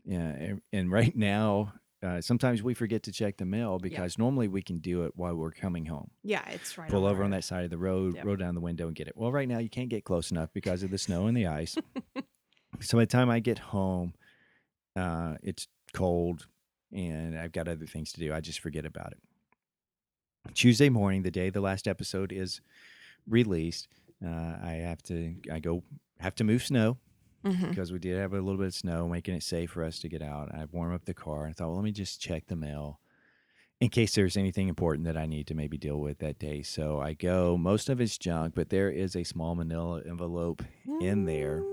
Yeah. And, and right (laughs) now, uh, sometimes we forget to check the mail because normally we can do it while we're coming home Yeah, it's right. pull over on that side of the road, Yep. roll down the window and get it. Well, right now you can't get close enough because of the snow and the ice. (laughs) so by the time I get home, uh, it's cold and I've got other things to do. I just forget about it. Tuesday morning, the day the last episode is released, uh, I have to I go have to move snow Mhm. because we did have a little bit of snow, making it safe for us to get out. I warm up the car. I thought, well, let me just check the mail in case there's anything important that I need to maybe deal with that day. So I go. Most of it's junk, but there is a small Manila envelope, in there.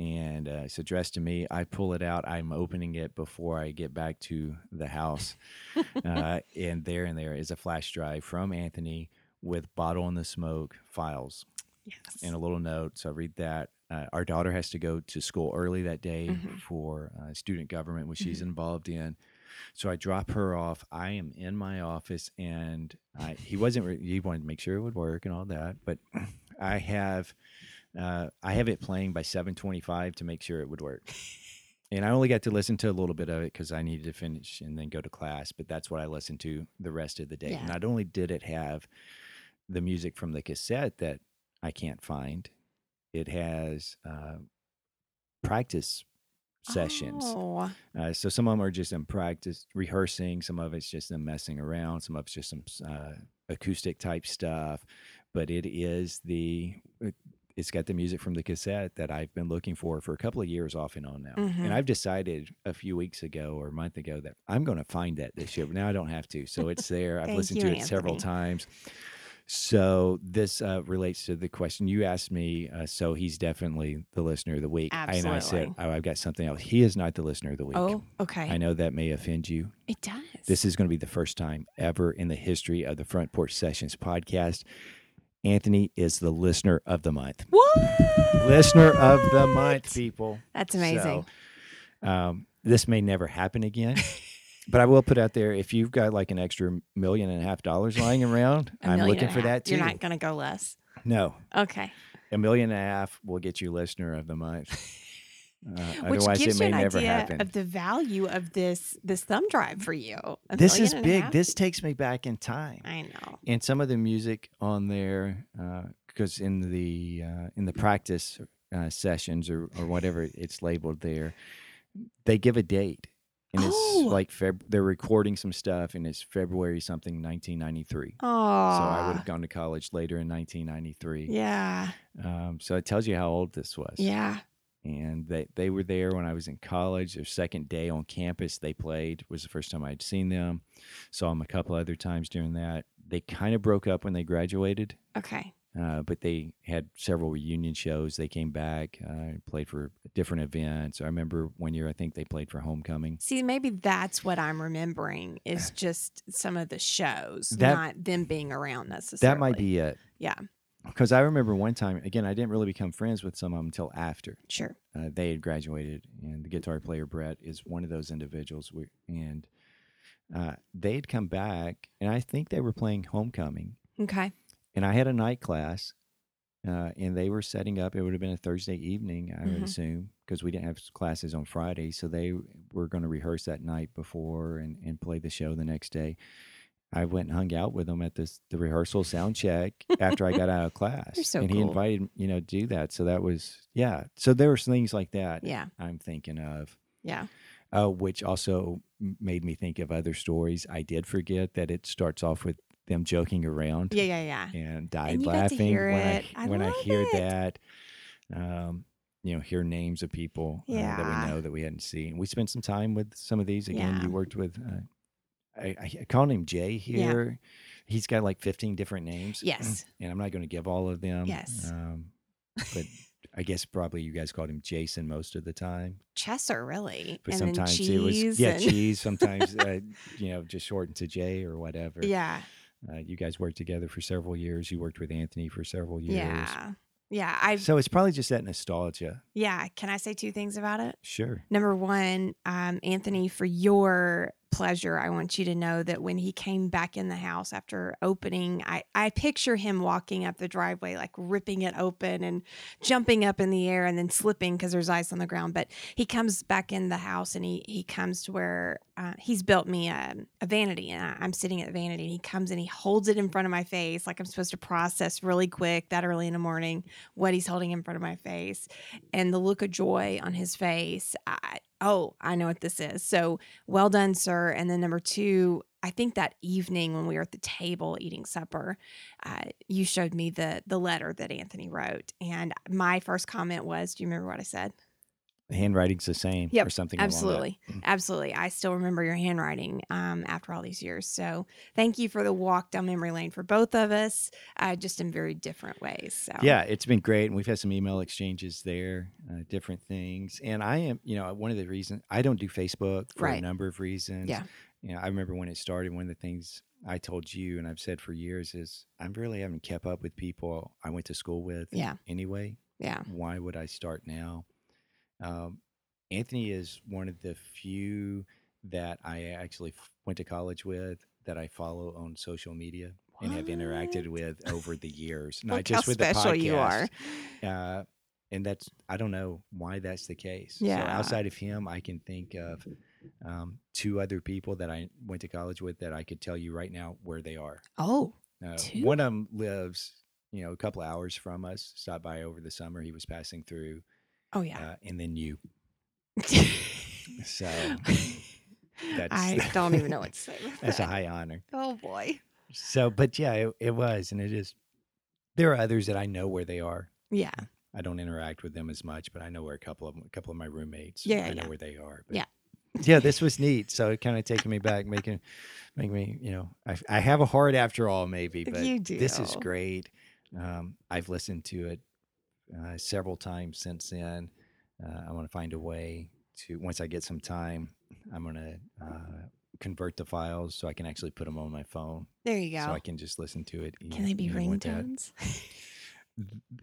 And uh, it's addressed to me. I pull it out. I'm opening it before I get back to the house, uh, (laughs) and there and there is a flash drive from Anthony with "Bottle in the Smoke" files Yes. and a little note. So I read that. Uh, our daughter has to go to school early that day Mhm. for uh, student government, which she's Mhm. involved in. So I drop her off. I am in my office, and I, he wasn't. Re- he wanted to make sure it would work and all that, but (clears throat) I have, uh, I have it playing by seven twenty-five to make sure it would work. And I only got to listen to a little bit of it because I needed to finish and then go to class. But that's what I listened to the rest of the day. Yeah. Not only did it have the music from the cassette that I can't find, it has uh, practice sessions. Oh, Uh, so some of them are just in practice, rehearsing. Some of it's just them messing around. Some of it's just some uh, acoustic type stuff. But it is the it- it's got the music from the cassette that I've been looking for for a couple of years off and on now. Mhm. And I've decided a few weeks ago or a month ago that I'm going to find that this year. But now I don't have to. So it's there. I've listened you, to it several times. So this uh, relates to the question you asked me. Uh, so he's definitely the listener of the week. Absolutely. And I said, oh, I've got something else. He is not the listener of the week. oh, okay. I know that may offend you. It does. This is going to be the first time ever in the history of the Front Porch Sessions podcast. Anthony is the listener of the month. what? Listener of the month, people. That's amazing. So, um, this may never happen again, (laughs) but I will put out there if you've got like an extra million and a half dollars lying around, (laughs) I'm looking for half. that too. You're not going to go less. no, Okay. a million and a half will get you listener of the month. (laughs) Uh, Which otherwise, gives it may you an never idea happen. of the value of this this thumb drive for you. A this is big. This takes me back in time. I know. and some of the music on there because in the uh, in the practice uh, sessions or, or whatever it's labeled there they give a date and it's Oh. like Feb- they're recording some stuff and it's february something 1993 Oh, so i would have gone to college later in 1993 Yeah. um, so it tells you how old this was Yeah. And they, they were there when I was in college. Their second day on campus, they played. was the first time I'd seen them. Saw them a couple other times during that. They kind of broke up when they graduated, Okay. uh, but they had several reunion shows. They came back, uh, played for different events. I remember one year, I think they played for Homecoming. See, maybe that's what I'm remembering is just some of the shows, That- not them being around necessarily. That might be it. Yeah. Because I remember one time, again, I didn't really become friends with some of them until after. Sure. uh, they had graduated, and the guitar player Brett is one of those individuals. We, and uh, they had come back, and I think they were playing Homecoming, Okay. and I had a night class, uh, and they were setting up. It would have been a Thursday evening, I would Mhm. assume, because we didn't have classes on Friday, so they were going to rehearse that night before and, and play the show the next day. I went and hung out with him at this the rehearsal sound check after I got out of (laughs) class, so and he invited you know to do that. So that was yeah. So there was things like that. Yeah. I'm thinking of, Yeah. uh, which also made me think of other stories. I did forget that it starts off with them joking around Yeah. Yeah. Yeah. and died to laughing hear when it. I I when I hear it. that. Um, you know, hear names of people uh, that we know that we hadn't seen. We spent some time with some of these. Again, Yeah. you worked with. Uh, I, I him Jay here. He's got like 15 different names. Yes. (clears throat) And I'm not going to give all of them. Yes. Um, but (laughs) I guess probably you guys called him Jason most of the time. Chesser, really. But and then sometimes cheese. it was, yeah, and- (laughs) cheese. Sometimes, uh, you know, just shortened to Jay or whatever. Yeah. Uh, you guys worked together for several years. You worked with Anthony for several years. Yeah. Yeah. I So it's probably just that nostalgia. yeah. Can I say two things about it? Sure. Number one, um, Anthony, for your pleasure, I want you to know that when he came back in the house after opening, I, I picture him walking up the driveway, like ripping it open and jumping up in the air and then slipping because there's ice on the ground. But he comes back in the house and he he comes to where uh, he's built me a, a vanity and I, I'm sitting at the vanity and he comes and he holds it in front of my face like I'm supposed to process really quick that early in the morning what he's holding in front of my face and the look of joy on his face. I, oh, I know what this is. So well done, sir. And then number two, I think that evening when we were at the table eating supper, uh, you showed me the the letter that Anthony wrote, and my first comment was, "Do you remember what I said?" The handwriting's the same Yep, or something. Absolutely, Mm. absolutely. I still remember your handwriting um, after all these years. So thank you for the walk down memory lane for both of us, uh, just in very different ways. So Yeah, it's been great, and we've had some email exchanges there, uh, different things. And I am, you know, one of the reasons I don't do Facebook for a number of reasons. Yeah. You know, I remember when it started. One of the things I told you, and I've said for years, is I'm really haven't kept up with people I went to school with. Yeah. Anyway, yeah, why would I start now? Um, Anthony is one of the few that I actually went to college with that I follow on social media and have interacted with over the years, (laughs) not just with the special you are. Uh, and that's I don't know why that's the case. Yeah. So outside of him, I can think of um, two other people that I went to college with that I could tell you right now where they are. Oh, Uh, Two? one of them lives, you know, a couple hours from us. Stopped by over the summer. He was passing through, oh yeah. uh, and then you. (laughs) So that's I (laughs) don't even know what to say. that's a high honor. Oh boy. So, but yeah, it, it was, and it is. There are others that I know where they are. Yeah. I don't interact with them as much, but I know where a couple of 'em- a couple of my roommates. Yeah, I know where they are. But Yeah. yeah, this (laughs) was neat. So it kind of taking me back, making, making me, you know, I, I have a heart after all, maybe, but this is great. Um, I've listened to it uh, several times since then. Uh, I want to find a way to once I get some time. I'm gonna uh, convert the files so I can actually put them on my phone, There you go. so I can just listen to it. Can they be even with that. ringtones? (laughs)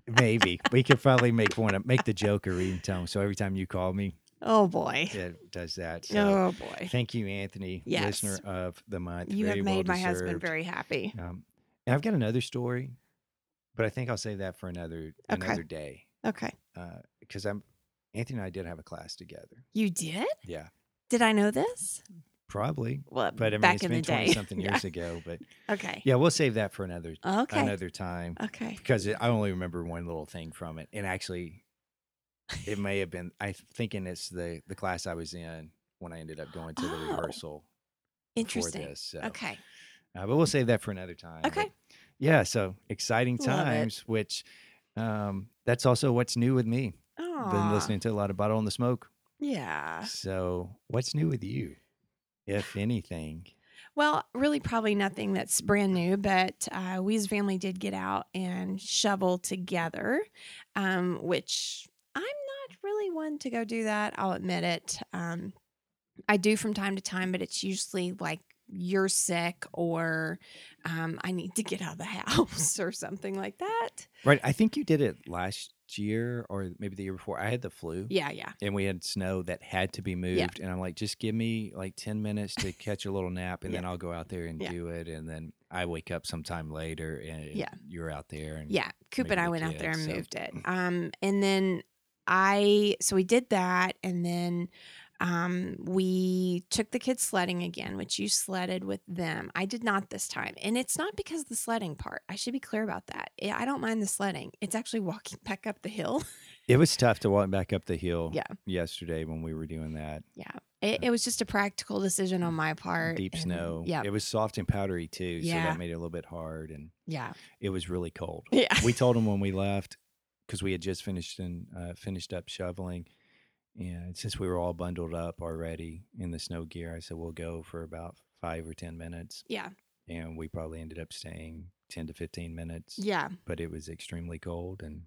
Maybe we could probably make one make the joke a ringtone. So every time you call me, Oh boy. it does that. So Oh boy. thank you, Anthony, Yes. listener of the month. You Very have well made my husband very happy. Um, and I've got another story, but I think I'll save that for another Okay. another day Okay. because I'm Anthony and I did have a class together. You did? Yeah, Did I know this? probably. Well, But I mean, back it's in been the day. (laughs) twenty something Yeah. years ago. But Okay. yeah, we'll save that for another Okay. another time. Okay. because it, I only remember one little thing from it, and actually, it may have been. I'm thinking it's the the class I was in when I ended up going to the Oh, rehearsal Interesting. for this. So, Okay. uh, but we'll save that for another time. but Okay. Yeah, so exciting times, which um, that's also what's new with me. Oh. Been listening to a lot of Bottle in the Smoke. Yeah. So, what's new with you, if anything? Well, really, probably nothing that's brand new, but uh, we as family did get out and shovel together, um, which I'm not really one to go do that. I'll admit it. Um, I do from time to time, but it's usually like you're sick or um, I need to get out of the (laughs) house or something like that. Right. I think you did it last year or maybe the year before. I had the flu. Yeah, yeah. and we had snow that had to be moved Yeah. and i'm like just give me like 10 minutes to catch a little nap and then i'll go out there and Yeah. do it and then i wake up sometime later and Yeah. you're out there and Yeah, Coop and I went out there and so- moved it. Um, and then I so we did that, and then um, we took the kids sledding again, which you sledded with them. I did not this time, and it's not because of the sledding part. I should be clear about that. I I don't mind the sledding. It's actually walking (laughs) back up the hill. it was tough to walk back up the hill Yeah. yesterday when we were doing that Yeah, it, it was just a practical decision on my part. deep and- snow Yeah, it was soft and powdery too so that made it a little bit hard and yeah, it was really cold yeah. we told them when we left because we had just finished and uh, finished up shoveling, and since we were all bundled up already in the snow gear, I said we'll go for about five or ten minutes, Yeah. and we probably ended up staying ten to fifteen minutes. Yeah. but it was extremely cold, and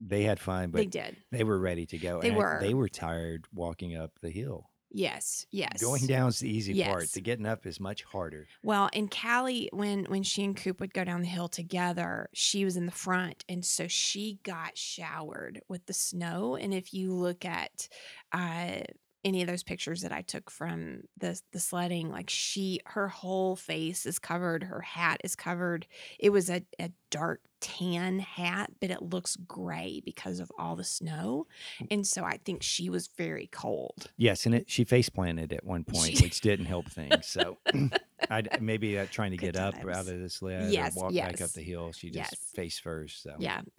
they had fun, but they did. they were ready to go. They and I- were. they were tired walking up the hill. Yes. Yes. Going down is the easy part. The getting up is much harder. Well, and Callie, when when she and Coop would go down the hill together, she was in the front, and so she got showered with the snow. And if you look at uh, any of those pictures that I took from the the sledding, like she, her whole face is covered, her hat is covered. It was a, a dark tan hat, but it looks gray because of all the snow, and so I think she was very cold. Yes, and it, she face planted at one (laughs) point, She- which didn't help things. So (laughs) (clears throat) I maybe uh, trying to Good get up out of the sled Yes, or walk back up the hill. She just Yes. face first. So Yeah, (laughs)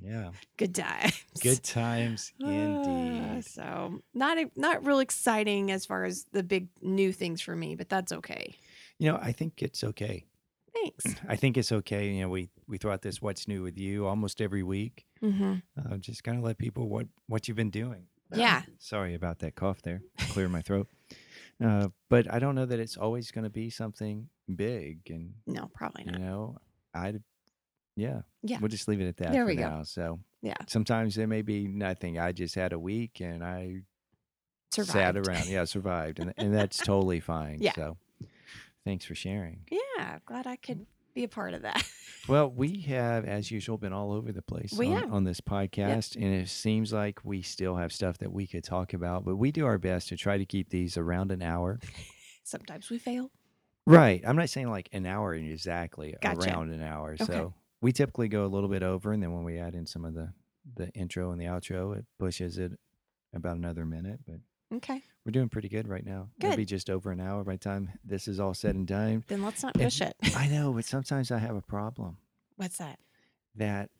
yeah, good times. good times (laughs) Ah, indeed. so not not real exciting as far as the big new things for me, but that's okay. You know, I think it's okay. Thanks. (clears throat) I think it's okay. You know, we we throw out this "What's new with you" almost every week. hmm Uh, just kind of let people what what you've been doing. Yeah. (laughs) Sorry about that cough there. Clear my throat. Uh, but I don't know that it's always going to be something big, and No, probably not. you know, I, yeah, Yeah. we'll just leave it at that There for we go. now. So Yeah. sometimes there may be nothing. I just had a week, and I sat around. Yeah, survived, and and that's (laughs) totally fine. Yeah. So thanks for sharing. Yeah, glad I could be a part of that. Well, we have, as usual, been all over the place We on, have. on this podcast, and it seems like we still have stuff that we could talk about, but we do our best to try to keep these around an hour. (laughs) Sometimes we fail. Right. I'm not saying like an hour exactly, Gotcha. around an hour. Okay. So we typically go a little bit over, and then when we add in some of the the intro and the outro, it pushes it about another minute. But Okay, we're doing pretty good right now. Good. It'll be just over an hour by the time this is all said and done. then let's not And push it. I (laughs) know, but sometimes I have a problem. What's that? that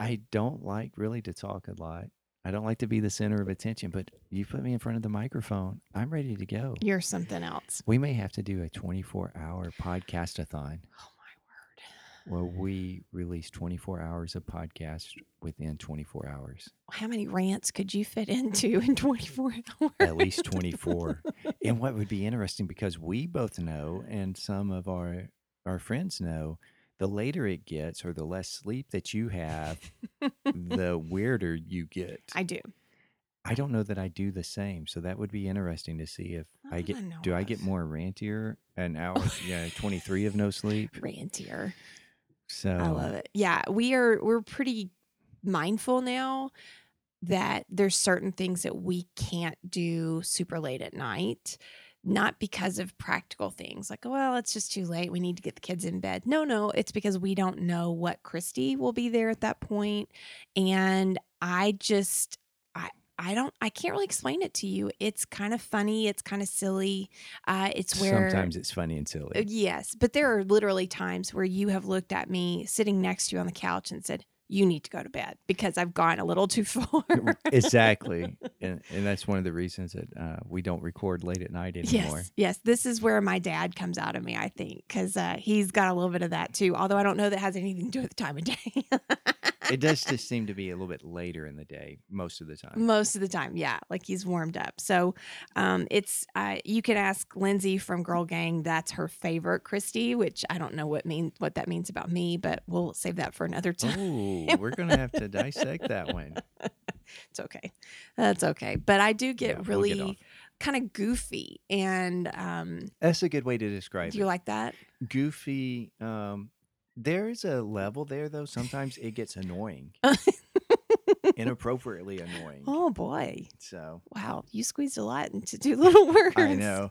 I don't like really to talk a lot. I don't like to be the center of attention, but you put me in front of the microphone, I'm ready to go. You're something else. We may have to do a 24 hour podcast a thon Oh where we release 24 hours of podcast within 24 hours, How many rants could you fit into in 24 hours? at least 24. (laughs) and what would be interesting because we both know, and some of our our friends know, the later it gets or the less sleep that you have, (laughs) the weirder you get. I do. I don't know that I do the same. So that would be interesting to see if I get don't know do I get more rantier an hour yeah, 23 of no sleep. rantier. So I love it. Yeah, we are we're pretty mindful now that there's certain things that we can't do super late at night. Not because of practical things like, well, it's just too late. We need to get the kids in bed. No, no, it's because we don't know what Christi will be there at that point. And I just, I, don't, I can't really explain it to you. It's kind of funny. It's kind of silly. Uh, it's where sometimes it's funny and uh, silly. Yes, but there are literally times where you have looked at me sitting next to you on the couch and said, "You need to go to bed because I've gone a little too (laughs) far." (laughs) exactly. And and that's one of the reasons that uh, we don't record late at night anymore. yes, yes. This is where my dad comes out of me, I think, because uh, he's got a little bit of that too. Although I don't know that has anything to do with the time of day. (laughs) It does (laughs) just seem to be a little bit later in the day most of the time. Most of the time, yeah, like he's warmed up. So, um, it's uh, you can ask Lindsay from Girl Gang. That's her favorite Christi, which I don't know what mean what that means about me, but we'll save that for another (laughs) time. Oh, we're gonna have to dissect that one. (laughs) It's okay. That's okay. But I do get Yeah, we'll really get kind of goofy. And um, That's a good way to describe do you like that? Goofy. Um, there is a level there though. Sometimes it gets annoying, (laughs) inappropriately annoying. Oh boy. So Wow. You squeezed a lot into two (laughs) little words. I know,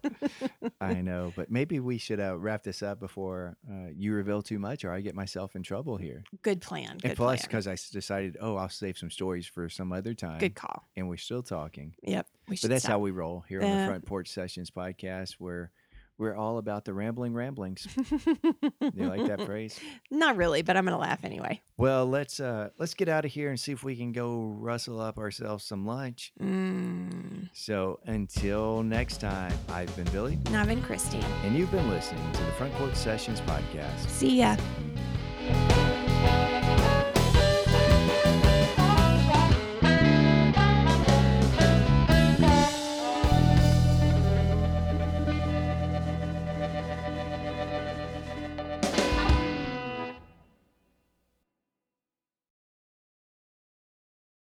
I know, but maybe we should uh, wrap this up before uh, you reveal too much, or I get myself in trouble here. Good plan. Good and plus, because I s- decided, oh, I'll save some stories for some other time, Good call. and we're still talking. Yep. We should But that's how we roll here on the Uh, Front Porch Sessions podcast, where we're all about the rambling ramblings. You like that (laughs) phrase? Not really, but I'm gonna laugh anyway. Well, let's uh let's get out of here and see if we can go rustle up ourselves some lunch. Mm. So until next time, I've been Billy, Now I've been Christi. and you've been listening to the Front Porch Sessions podcast. See ya.